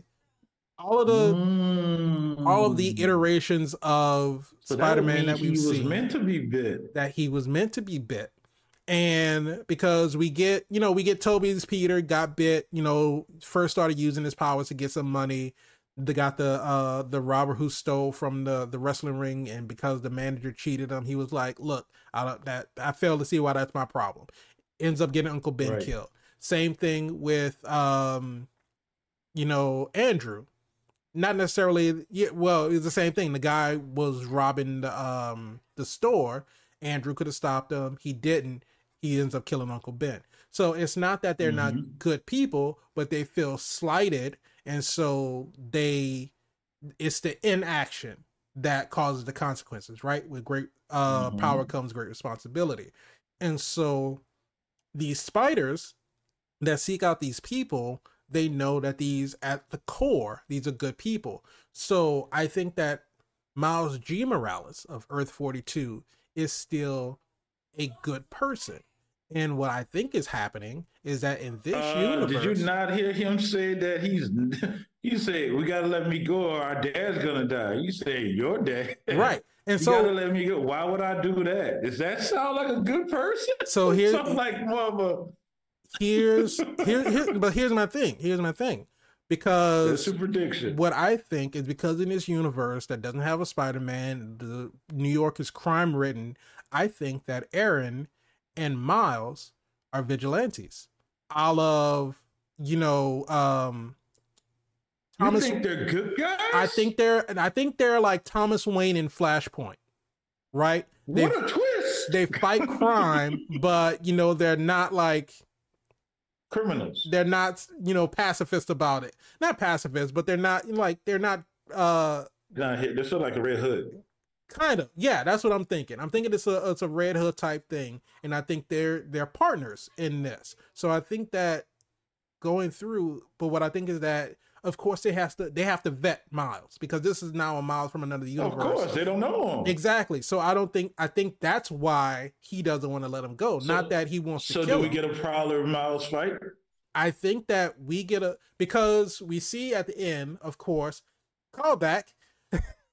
all of the mm. all of the mm. iterations of so spider-man that, that we've seen was meant to be bit that he was meant to be bit and because we get you know we get Tobey's Peter got bit you know first started using his powers to get some money they got the uh the robber who stole from the the wrestling ring and because the manager cheated him he was like look I don't that I fail to see why that's my problem ends up getting Uncle Ben right. killed same thing with um you know Andrew not necessarily yeah well it's the same thing the guy was robbing the um the store Andrew could have stopped him he didn't he ends up killing Uncle Ben. So it's not that they're mm-hmm. not good people, but they feel slighted, and so they it's the inaction that causes the consequences, right? With great uh, mm-hmm. power comes great responsibility. And so these spiders that seek out these people, they know that these at the core, these are good people. So I think that Miles G. Morales of Earth 42 is still a good person. And what I think is happening is that in this uh, universe, did you not hear him say that he's? You say we gotta let me go, or our dad's gonna die. You say your dad, right? And you so, gotta let me go. Why would I do that? Does that sound like a good person? So here's Something like mama. Here's here, here, but here's my thing. Here's my thing. Because That's a prediction. What I think is because in this universe that doesn't have a Spider-Man, the New York is crime ridden. I think that Aaron and Miles are vigilantes. I love, you know, um Thomas. You think they're good guys? I think they're, and I think they're like Thomas Wayne in Flashpoint, right? They, what a twist! They fight crime, but you know they're not like criminals. They're not, you know, pacifist about it. Not pacifist, but they're not like they're not. uh They're sort of like a Red Hood. Kind of, yeah. That's what I'm thinking. I'm thinking it's a it's a Red Hood type thing, and I think they're they're partners in this. So I think that going through, but what I think is that of course they have to they have to vet Miles because this is now a Miles from another universe. Of course, they don't know him exactly. So I don't think I think that's why he doesn't want to let him go. So, Not that he wants to. So do we him. get a Prowler Miles fight? I think that we get a because we see at the end, of course, callback.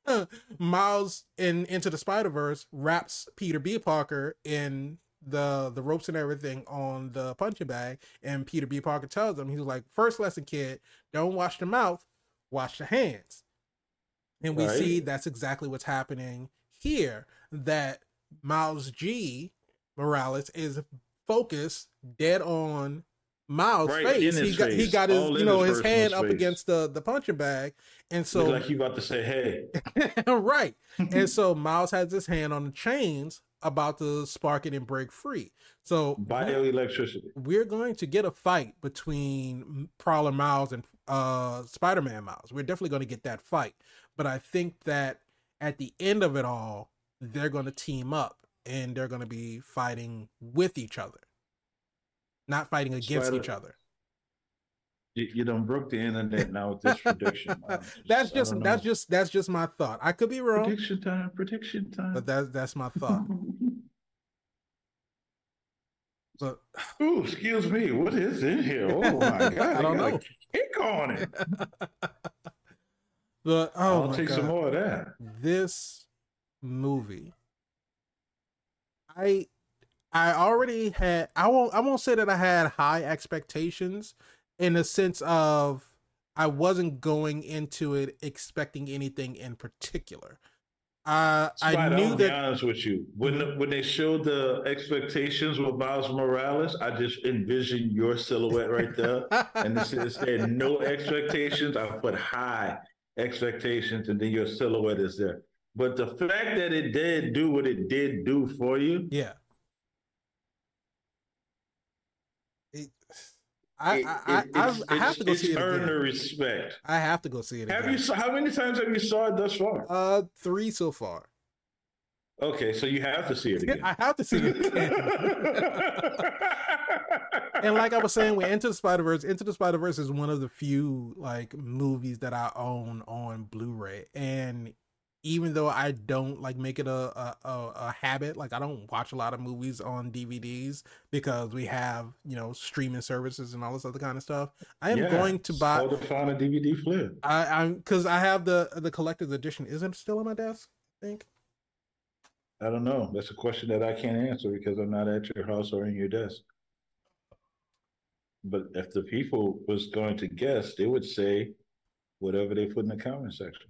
Miles in Into the Spider Verse wraps Peter B. Parker in the the ropes and everything on the punching bag, and Peter B. Parker tells him he's like, first lesson, kid, don't wash the mouth, wash the hands. And we right. see that's exactly what's happening here. That Miles G. Morales is focused dead on Miles' right, face. He got face. he got his All you know his, his hand up face. against the the punching bag, and so Look like you about to say hey, right. and so Miles has his hand on the chains about to spark it and break free. So bioelectricity. We're going to get a fight between Prowler Miles and uh Spider-Man Miles. We're definitely going to get that fight. But I think that at the end of it all, they're going to team up and they're going to be fighting with each other not fighting against Spider, each other. You, you don't broke the internet now with this prediction. that's just that's just that's just my thought. I could be wrong. Prediction time, prediction time. But that's that's my thought. so, Ooh, excuse me. What is in here? Oh my god! I don't know. Kick on it. But oh I'll take God. some more of that. this movie i i already had i won't i won't say that i had high expectations in the sense of i wasn't going into it expecting anything in particular uh i knew I'll be that honest with you. When when they showed the expectations with Miles Morales, I just envisioned your silhouette right there. and it said, it said no expectations. I put high expectations, and then your silhouette is there. But the fact that it did do what it did do for you, yeah it, I, it- I, I, it- I, I have to go see it It's earned the again. respect. I have to go see it Have again. you? How many times have you saw it thus far? Uh, three so far. Okay, so you have to see it again. I have to see it again. and like I was saying, with Into the Spider Verse, Into the Spider Verse is one of the few like movies that I own on Blu-ray. And even though I don't like make it a a, a, habit, like I don't watch a lot of movies on DVDs because we have you know streaming services and all this other kind of stuff. I am Yeah, going to buy. So to find a DVD flip. I, I'm because I have the the collector's edition. Isn't it still on my desk? I think. I don't know. That's a question that I can't answer because I'm not at your house or in your desk. But if the people was going to guess, they would say whatever they put in the comment section.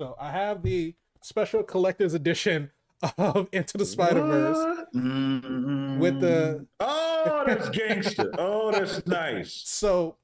So I have the special collector's edition of Into the Spider Verse. Mm, With the- oh, that's gangster. oh, that's nice. So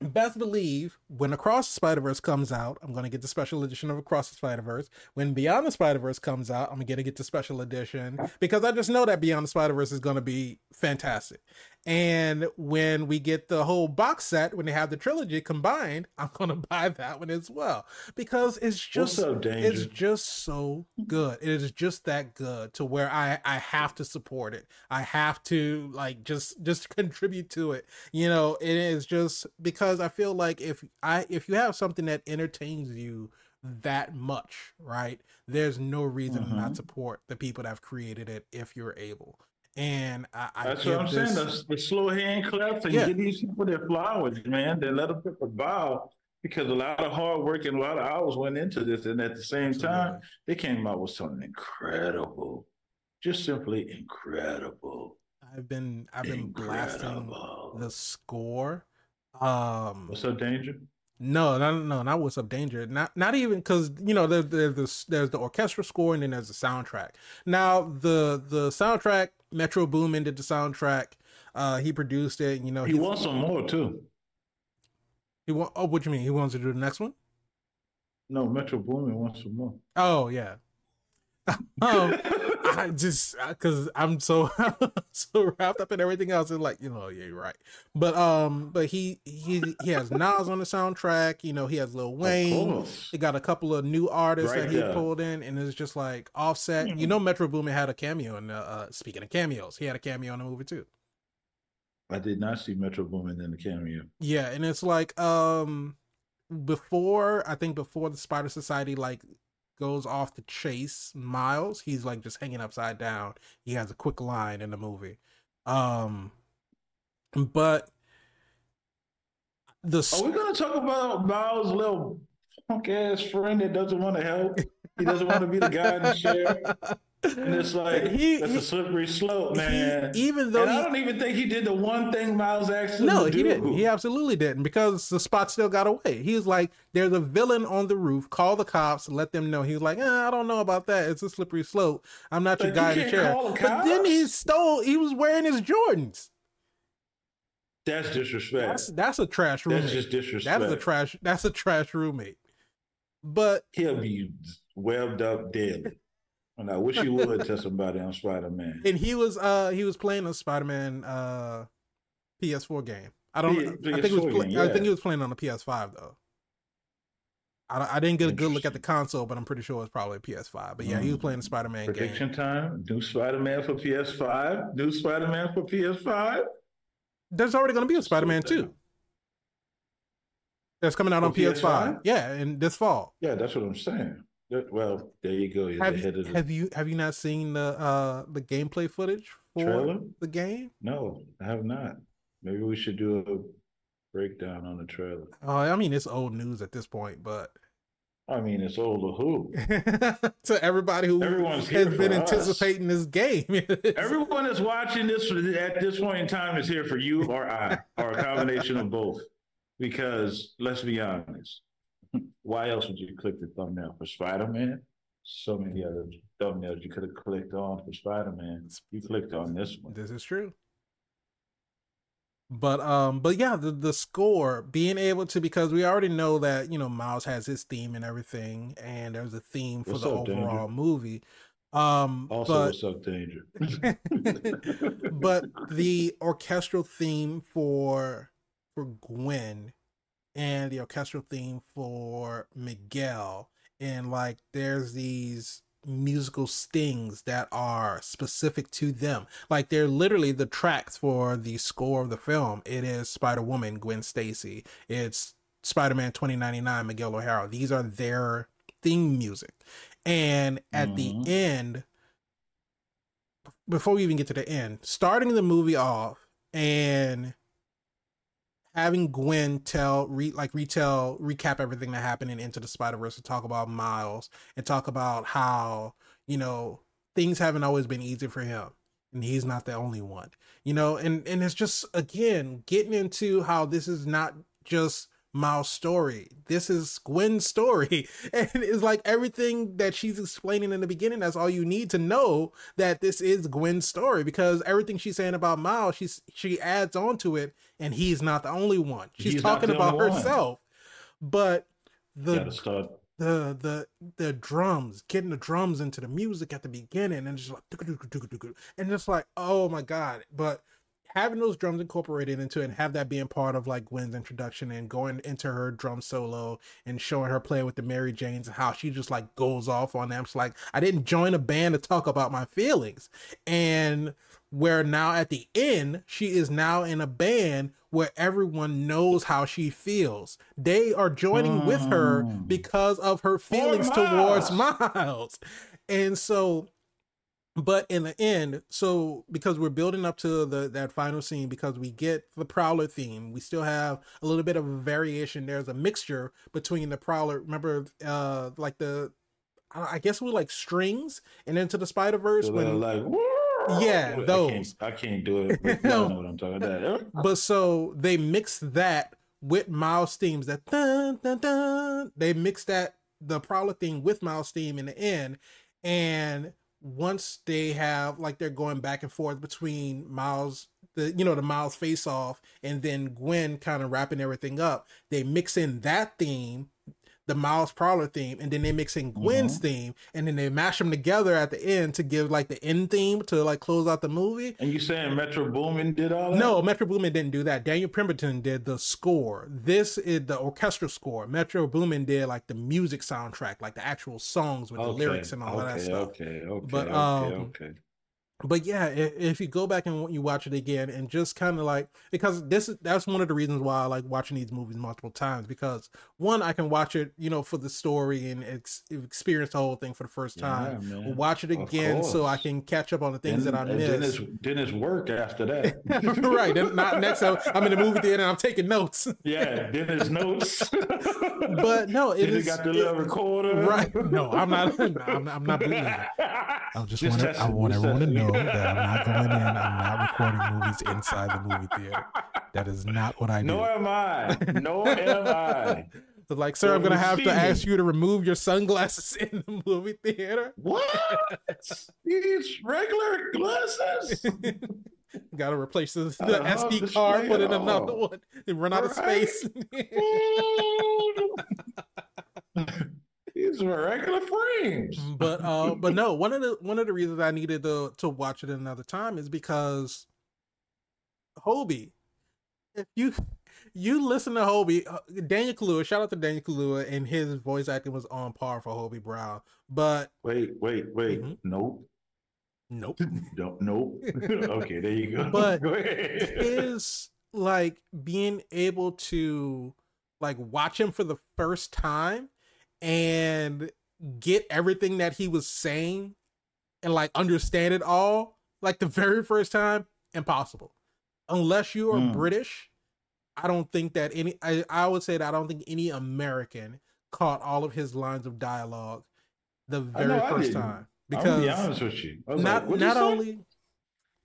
best believe when Across the Spider Verse comes out, I'm gonna get the special edition of Across the Spider Verse. When Beyond the Spider Verse comes out, I'm gonna get the special edition because I just know that Beyond the Spider Verse is gonna be fantastic. And when we get the whole box set, when they have the trilogy combined, I'm gonna buy that one as well because it's just Danger? it's just so good. It is just that good to where I I have to support it. I have to like just just contribute to it. You know, it is just because I feel like if I if you have something that entertains you that much, right? There's no reason mm-hmm. to not support the people that have created it if you're able. And I, I That's what I'm this, saying. The, the slow hand claps and Yeah. give these people their flowers, man. Then let them put a bow because a lot of hard work and a lot of hours went into this. And at the same time, they came out with something incredible. Just simply incredible. I've been I've been blasting the score. Um What's up, Danger? No, no, no, not what's up, danger. Not, not even because you know there's there's the, there's the orchestra score and then there's the soundtrack. Now the the soundtrack, Metro Boomin did the soundtrack. Uh, he produced it. You know, He wants some more too. He want. Oh, what you mean? He wants to do the next one? No, Metro Boomin wants some more. Oh yeah. um, I just because I'm so so wrapped up in everything else, and like you know, yeah, you're right. But um, but he he he has Nas on the soundtrack. You know, he has Lil Wayne. He got a couple of new artists Right that he there. pulled in, and it's just like Offset. You Mhm. know, Metro Boomin had a cameo in the. Uh, speaking of cameos, he had a cameo in the movie too. I did not see Metro Boomin in the cameo. Yeah, and it's like um before I think before the Spider Society like goes off to chase Miles, he's like just hanging upside down. He has a quick line in the movie. Um but the Are we going to talk about Miles' little punk ass friend that doesn't want to help? He doesn't want to be the guy in the chair. And it's like, He- that's he- a slippery slope, he- man. even though and I don't even think he did the one thing Miles actually. No, to he do. didn't. He absolutely didn't because the spot still got away. He was like, "There's a villain on the roof. Call the cops. Let them know." He was like, eh, "I don't know about that. It's a slippery slope. I'm not your But you guy in the chair." But then he stole. He was wearing his Jordans. That's disrespect. That's that's a trash roommate. That's just disrespect. That is a trash. That's a trash roommate. But He'll be webbed up daily. And I wish he would tell somebody on Spider Man. and he was uh he was playing a Spider-Man uh PS4 game. I don't. P- I think he was. PS4 Play, game, I think he was playing on the PS5 though. I, I didn't get a good look at the console, but I'm pretty sure it was probably PS5. But yeah, he was Mm. playing the Spider-Man game. Prediction time. New Spider Man for PS5. New Spider Man for PS5. There's already going to be a Spider-Man it 2. That's coming out For on PS5. PS5? Yeah, and this fall. Yeah, that's what I'm saying. Well, there you go. You're Have you, have you have you not seen the uh the gameplay footage for trailer. the game? No, I have not. Maybe we should do a breakdown on the trailer. Oh, I mean, it's old news at this point, but I mean, it's old to who? to everybody who Everyone's has been for us. anticipating this game. Everyone that's watching this at this point in time is here for you or I, or a combination of both. Because let's be honest, why else would you click the thumbnail for Spider Man? So many other thumbnails you could have clicked on for Spider Man. You clicked on this one. this is true. But um, but yeah, the the score being able to because we already know that you know Miles has his theme and everything, and there's a theme for What's the up, Danger? overall movie. Um, Also, but what's up, Danger? but the orchestral theme for for Gwen and the orchestral theme for Miguel. And like there's these musical stings that are specific to them. Like they're literally the tracks for the score of the film. It is Spider-Woman Gwen Stacy. It's Spider-Man 2099 Miguel O'Hara. These are their theme music. And at Mhm. the end before we even get to the end, starting the movie off and having Gwen tell re like retell recap everything that happened in Into the Spider Verse and talk about Miles and talk about how you know things haven't always been easy for him and he's not the only one you know and and it's just again getting into how this is not just Miles' story. This is Gwen's story. And it's like everything that she's explaining in the beginning, that's all you need to know that this is Gwen's story because everything she's saying about Miles, she's she adds on to it, and he's not the only one. She's He's talking about only one. herself. But the the the the drums, getting the drums into the music at the beginning, and just like and just like oh my god! But having those drums incorporated into it and have that being part of like Gwen's introduction and going into her drum solo and showing her playing with the Mary Janes and how she just like goes off on them. It's like I didn't join a band to talk about my feelings, and where now at the end she is now in a band where everyone knows how she feels. They are joining with her Mm. because of her feelings towards Miles. And so but in the end, so because we're building up to the that final scene because we get the Prowler theme, we still have a little bit of a variation. There's a mixture between the Prowler, remember uh like the I I guess with like strings and into the Spider Verse when like, Yeah, I those. Can't, I can't do it. But y'all know what I'm talking about. but so they mix that with Miles themes that dun, dun, dun. they mix that the Prowler theme with Miles theme in the end and once they have like they're going back and forth between Miles the you know the Miles face off and then Gwen kind of wrapping everything up they mix in that theme the Miles Prowler theme and then they mix in Gwen's theme and then they mash them together at the end to give like the end theme to like close out the movie And you saying Metro Boomin did all that? no, Metro Boomin didn't do that. Daniel Pemberton did the score. This is the orchestral score. Metro Boomin did like the music soundtrack, like the actual songs with the lyrics and all okay, of that stuff. Okay, okay, But, okay, um, okay. But yeah, if, you go back and you watch it again and just kind of like because this is that's one of the reasons why I like watching these movies multiple times because one I can watch it you know for the story and ex- experience the whole thing for the first time. Yeah, watch it again so I can catch up on the things that I Then missed. it's, then it's work after that. right, then not next time I'm in the movie theater and I'm taking notes. Yeah, then it's notes. But no, it then is got the little recorder. right. No, I'm not. I'm not, I'm not. I just, want to. I want everyone to testing. Know that I'm not going in. I'm not recording movies inside the movie theater. That is not what I do. Nor am I. Nor am I. Like, sir, I'm going to have to ask you to remove your sunglasses in the movie theater. What? These regular glasses? Got to replace the, the SD card, put in another one, and run out of space. These regular frames. but uh but no one of the one of the reasons i needed to to watch it another time is because hobie if you you listen to hobie uh, daniel Kaluuya, shout out to daniel Kaluuya, and his voice acting was on par for hobie brown but Wait, wait, wait. Mhm. Nope. nope Don't, nope. okay, there you go. But go ahead. is like being able to like watch him for the first time and get everything that he was saying and like understand it all like the very first time impossible unless you are Mm. british I don't think that any. I, I would say that I don't think any American caught all of his lines of dialogue the very know first time I'm because be honest with you. Not like, "What'd you not only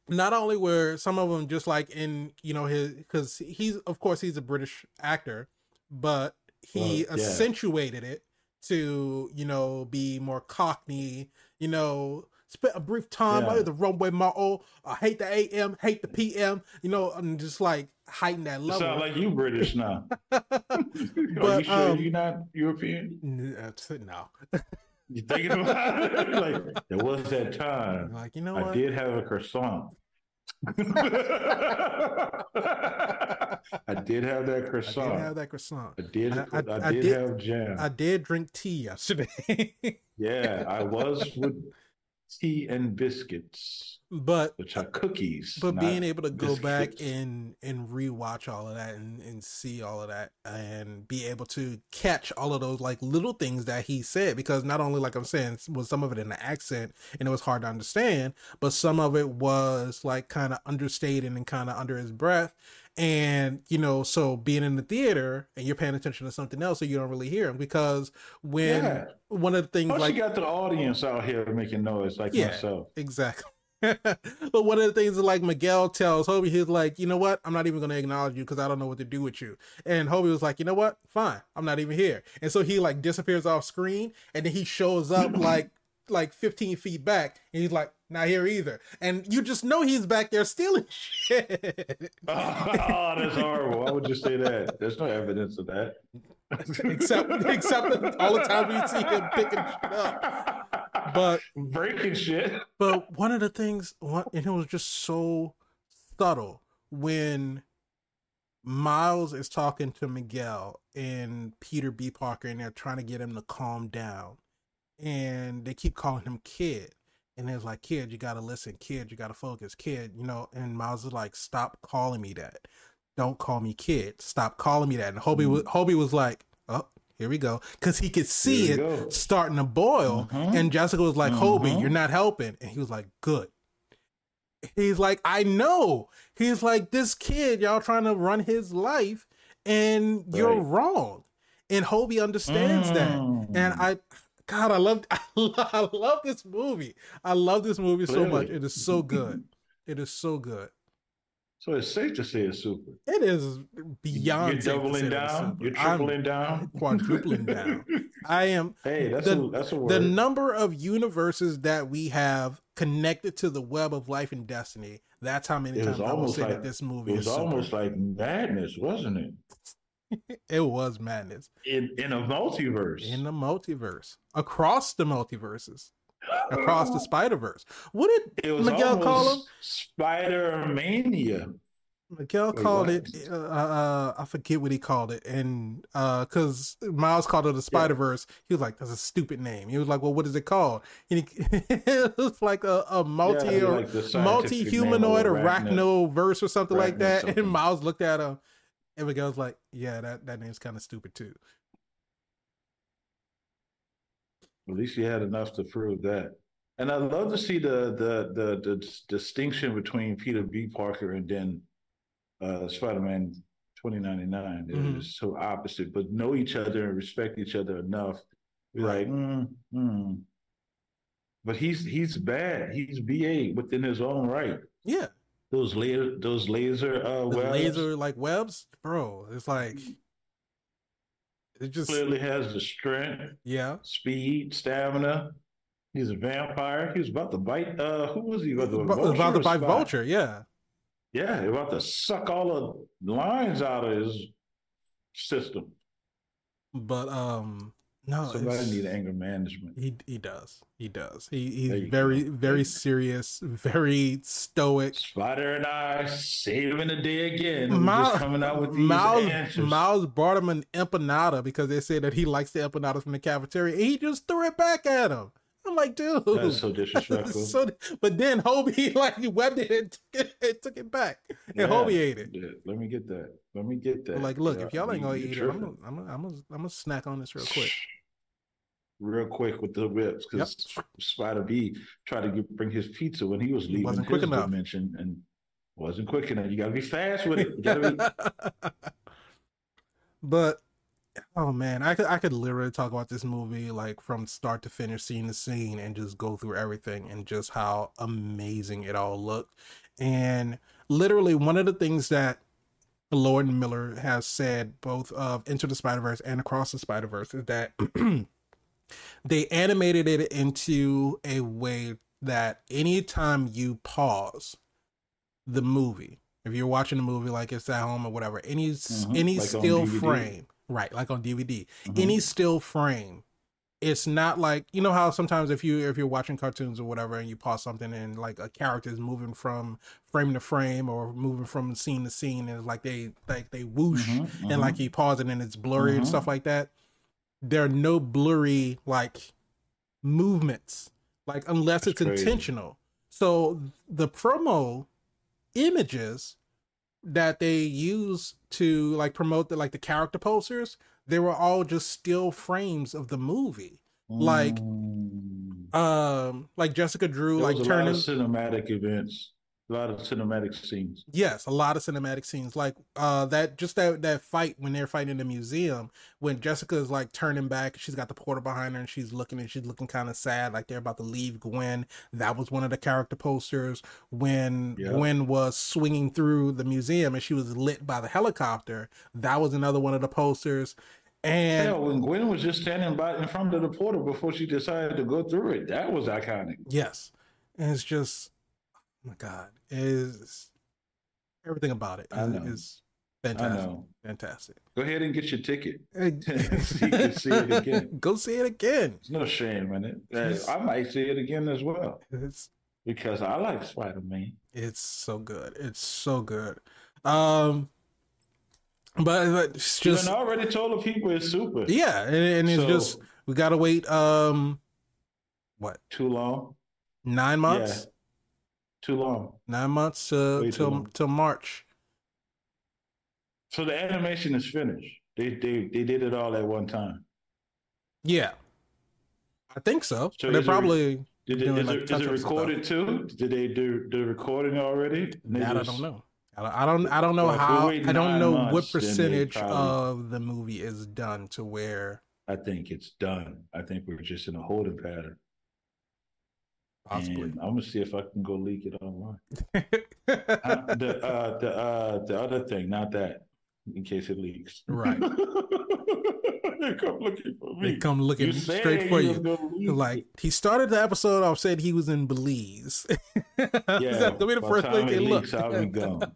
not only were some of them just like in you know his because he's of course he's a british actor but he Well, yeah. accentuated it to you know be more cockney you know spent a brief time Yeah. by the runway motto i hate the am hate the pm you know i'm just like heighten that level sound like you British now. Are you sure um, you're not European? It, no You thinking about it? like there was that time. like you know I what did have a croissant. I did have that croissant. i did have that croissant I did. I- I, I- I did, did- have jam. i did drink tea yesterday yeah, I was with tea and biscuits, but which are cookies. but being able to go back and and rewatch all of that and and see all of that and be able to catch all of those like little things that he said because not only like i'm saying was some of it in the accent and it was hard to understand but some of it was like kind of understated and kind of under his breath and you know so being in the theater and you're paying attention to something else so you don't really hear him because when Yeah. one of the things Plus, like you got the audience out here making noise like Yeah. myself. Exactly. but one of the things that like Miguel tells Hobie, he's like, you know what? I'm not even going to acknowledge you because I don't know what to do with you. And Hobie was like, you know what? Fine. I'm not even here. And so he like disappears off screen and then he shows up like like 15 feet back and he's like, not here either. And you just know he's back there stealing shit. oh, that's horrible. Why would you say that? There's no evidence of that. except except all the time we see him picking shit up. But breaking shit. But one of the things, one, and it was just so subtle when Miles is talking to Miguel and Peter B. Parker, and they're trying to get him to calm down, and they keep calling him kid, and it's like, kid, you gotta listen, kid, you gotta focus, kid, you know. And Miles is like, stop calling me that. Don't call me kid. Stop calling me that. And Hobie was Hobie was like, oh. Here we go, because he could see it go. starting to boil, Mhm. and Jessica was like, "Hobie, Mhm. you're not helping," and he was like, "Good." He's like, "I know." He's like, "This kid, y'all trying to run his life, and you're Right. wrong." And Hobie understands that, Mm. and I, God, I love, I love, I love this movie. I love this movie so much. It is so good. It is so good. So it's safe to say it's super. It is beyond. You're safe to say doubling down. You're I'm tripling down. quadrupling down. I am. Hey, that's The- a that's a word. the number of universes that we have connected to the web of life and destiny that's how many It times i will almost say that this movie it is was almost like madness, wasn't it? it was madness. In in a multiverse. in the multiverse. Across the multiverses. Across the spider-verse. What did it was miguel call him Spider Mania. miguel Wait, called what? it uh, uh i forget what he called it. And uh because miles called it a spider-verse. He was like that's a stupid name. He was like well what is it called? And he, it was like a, a multi yeah, like multi humanoid arachno verse or something like that. something. And Miles looked at him, and Miguel's like, "Yeah, that that name's kind of stupid too." At least you had enough to prove that. And I love to see the the the, the dis- distinction between Peter B. Parker and then uh, Spider-Man 2099. They're Mhm. so opposite, but know each other and respect each other enough. Be like, mm, mm. but he's he's bad. He's BA within his own right. Yeah, Those laser those laser uh laser like webs, bro. It's like it just clearly has the strength, yeah. speed, stamina. He's a vampire. He was about to bite. Uh, who was he? About to, about to Spot? Vulture, yeah. Yeah, about to suck all the lines out of his system. But um, no, Somebody need anger management. He he does. He does. He he's very go. very serious, very stoic. Spider and I saving the day again. Miles, just coming out with these Miles, answers. Miles brought him an empanada because they said that he likes the empanadas from the cafeteria. And he just threw it back at him. I'm like, dude. That's so disrespectful. So- but then Hobie like he webbed it and took it, took it back. Yeah, And Hobie ate it. yeah, Let me get that. Let me get that. Like, look, Yeah, if y'all ain't gonna eat it, I'm gonna, I'm gonna, I'm gonna, I'm gonna snack on this real quick. Real quick with the whips, because Spider B tried to get, bring his pizza when he was leaving Wasn't quick enough. dimension and Wasn't quick enough. You gotta be fast with it. You be but oh man, I could I could literally talk about this movie like from start to finish, scene to scene, and just go through everything and just how amazing it all looked. And literally, one of the things that Lord Miller has said, both of Into the Spider Verse and Across the Spider Verse, is that they animated it into a way that anytime you pause the movie, if you're watching a movie like it's at home or whatever, any Mhm, any like still frame, right, like on DVD, Mhm. any still frame, it's not like you know how sometimes if you if you're watching cartoons or whatever and you pause something and like a character is moving from frame to frame or moving from scene to scene and it's like they like they whoosh Mhm, and mhm. like you pause it and it's blurry and Mhm. stuff like that. There are no blurry like movements, like unless That's it's crazy. intentional. So the promo images that they use to like promote the like the character posters, they were all just still frames of the movie. like, Mm. Um, like Jessica Drew, There like was a lot turning cinematic events, a lot of cinematic scenes. Yes, a lot of cinematic scenes, like uh, that just that that fight when they're fighting in the museum, when Jessica is like turning back, she's got the porter behind her, and she's looking and she's looking kind of sad, like they're about to leave Gwen. That was one of the character posters. When Yeah. Gwen was swinging through the museum and she was lit by the helicopter, that was another one of the posters. And Hell, when Gwen was just standing by in front of the portal before she decided to go through it, that was iconic. yes, and it's just, my God, is everything about it I is, know. I fantastic, fantastic. Go ahead and get your ticket. Hey, So you can see it again. Go see it again. There's no shame in it. I might see it again as well It's because I like Spider Man. it's so good. It's so good. Um, but but it's Just I already told the people it's super. yeah, and, and it's So- just we gotta wait. Um, what Too long. nine months? Too oh, long. Nine months Way till till March. So the animation is finished. They they they did it all at one time. Yeah, I think so. So They're probably it, Doing, is, like, it, is it recorded too? Did they do the recording already? That I don't know. I don't, I don't. I don't know Well, how. I don't know months, what percentage probably- of the movie is done to where I think it's done. I think we're just in a holding pattern. Possibly. And I'm gonna see if I can go leak it online. Uh, the uh, the uh, the other thing, not that, in case it leaks. Right. they come looking for me. they come looking You straight for you you. was gonna leak Like he started the episode off said he was in Belize. yeah, That's the way the first time thing it they leaks, look. I'll be gone.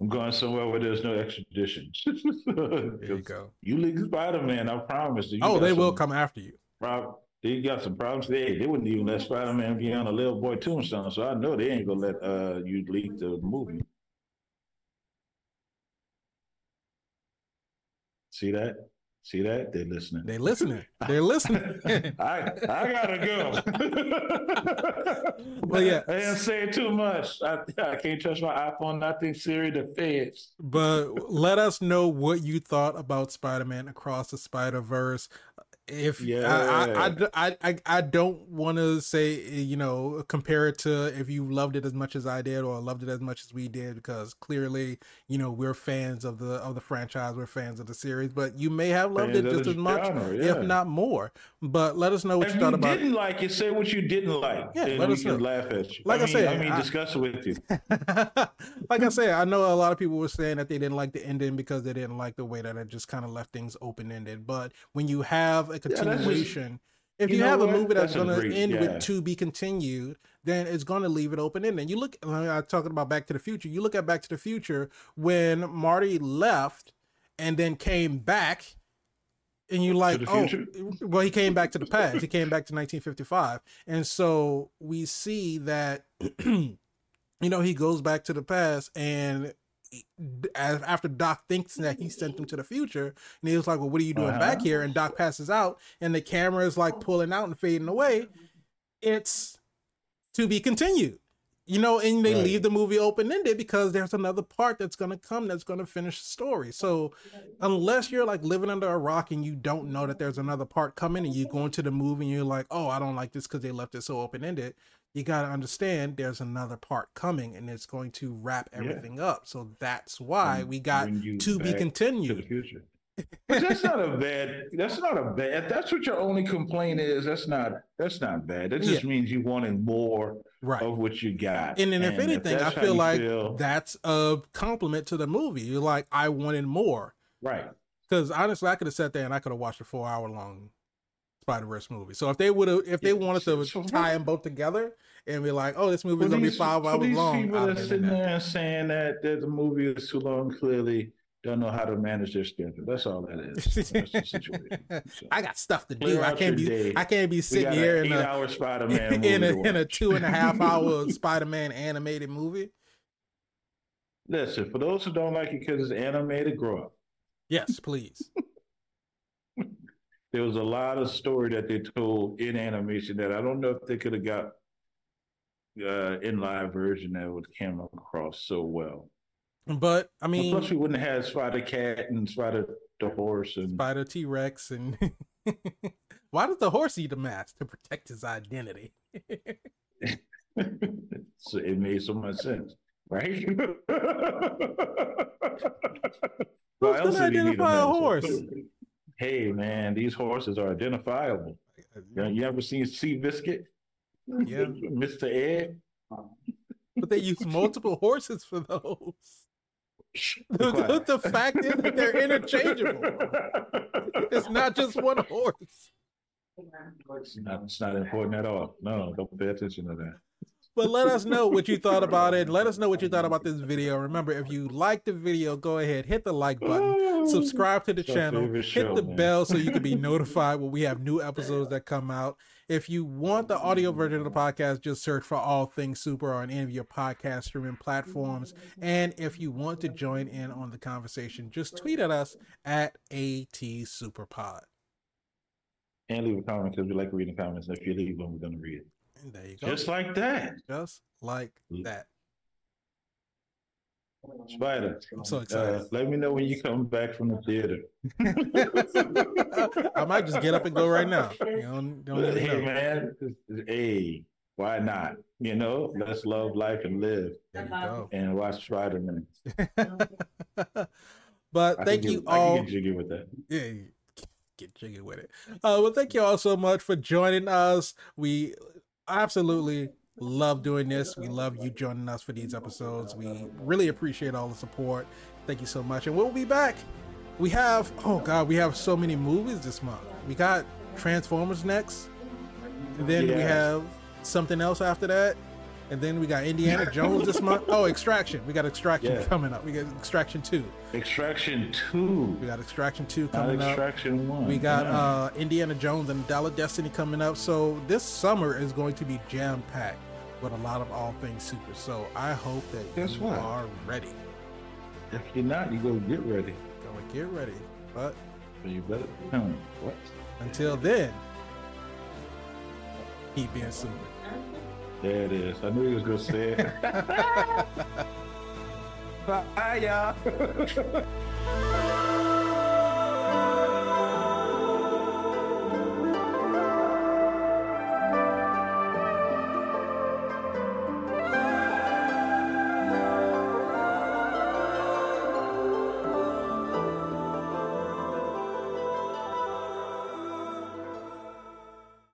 I'm going somewhere where there's no extraditions. There you go. You leak Spider Man, I promise. you. You Oh, got they will come after you. prob- They got some problems. They they wouldn't even let Spider Man be on a little boy tombstone, so I know they ain't gonna let uh you leak the movie. See that? See that? They're listening. They're listening. They're listening. I I gotta go. Well, yeah. I didn't say too much. I, I can't trust my iPhone. Nothing Siri the feds. but let us know what you thought about Spider-Man Across the Spider-Verse. If I, I, I, I, I don't want to say you know compare it to if you loved it as much as I did or loved it as much as we did because clearly you know we're fans of the of the franchise we're fans of the series but you may have loved Fans it just as much genre, yeah. if not more but let us know what If you you thought about didn't like it, say what you didn't like. Yeah, let us know. laugh at you. Like I I mean, said, I mean, I- discuss it with you. like I said, I know a lot of people were saying that they didn't like the ending because they didn't like the way that it just kind of left things open ended. But when you have a continuation, if you you, know have a movie that's, That's going to end yeah. with to be continued, then it's going to leave it open ended. You look, I'm talking about Back to the Future. You look at Back to the Future when Marty left and then came back. And you like, oh, well, he came back to the past. He came back to 1955, and so we see that you know, he goes back to the past and after Doc thinks that he sent him to the future, and he was like, "Well, what are you doing Uh-huh. back here?" And Doc passes out, and the camera is like pulling out and fading away. It's to be continued. you know, and they Right. leave the movie open ended because there's another part that's gonna come that's gonna finish the story. So unless you're like living under a rock and you don't know that there's another part coming and you go into the movie and you're like, oh, I don't like this because they left it so open ended. You gotta understand there's another part coming and it's going to wrap Yeah. everything up. So that's why And we got to be back to the continued. future. But that's not a bad. That's not a bad. If that's what your only complaint is. That's not. That's not bad. That just means you wanted more Right. of what you got. And then if anything, I feel like feel- that's a compliment to the movie. You're like, I wanted more. right. Because honestly, I could have sat there and I could have watched a four hour long Spider Verse movie. So if they would have, if they Yeah, wanted to so- tie them both together and be like, oh, this movie is gonna be five hours these long, People are sitting there. and saying that, that the movie is too long clearly don't know how to manage their schedule. That's all that is. That's the situation. So, I got stuff to do. I can't be. day. I can't be sitting here in a eight-hour Spider-Man movie in a in a two and a half hour Spider Man animated movie. Listen, for those who don't like it because it's animated, grow up. Yes, please. There was a lot of story that they told in animation that I don't know if they could have got uh, in live version that would come across so well. But I mean, plus, we wouldn't have had Spider Cat and Spider the Horse and Spider T Rex and why does the horse eat a mask to protect his identity? so it made so much sense, right? Who's gonna did he need identify a mask? horse? Hey man, these horses are identifiable. You you ever seen Seabiscuit? Yeah. Mr. Ed. but they use multiple horses for those. The, the fact is that they're interchangeable. It's not just one horse. It's not, it's not important at all. No, don't pay attention to that. But let us know what you thought about it. Let us know what you thought about this video. Remember, if you like the video, go ahead, hit the like button, subscribe to the channel, hit show, the man. bell so you can be notified when we have new episodes that come out. If you want the audio version of the podcast, just search for All Things Super on any of your podcast streaming platforms. And if you want to join in on the conversation, just tweet at us at AT Superpod. And leave a comment because we like reading comments. If you leave one, we're going to read it. And there you go. Just like that. Just like that. Spider. I'm so Uh, excited. let me know when you come back from the theater. I might just get up and go right now. You don't, don't hey man, hey, why not? You know, let's love life and live There you go. and watch Spider Man. but thank you I all. get jiggy with that. Yeah, get jiggy with it. Uh, well, thank you all so much for joining us. We absolutely love doing this. We love you joining us for these episodes. We really appreciate all the support. Thank you so much. And we'll be back. We have, oh God, we have so many movies this month. We got Transformers next. And then we have something else after that. And then we got Indiana Jones this month. Oh, Extraction. We got Extraction Yeah. coming up. We got Extraction 2. Extraction two, We got Extraction 2 not coming up. Extraction one. We got Yeah. uh Indiana Jones and Dial of Destiny coming up. So this summer is going to be jam packed with a lot of all things super. So I hope that Guess you what? are ready. If you're not, you go get ready. Go get ready. But you better come. What? until then, keep being super. There it is. I knew he was going to say it. Bye, y'all.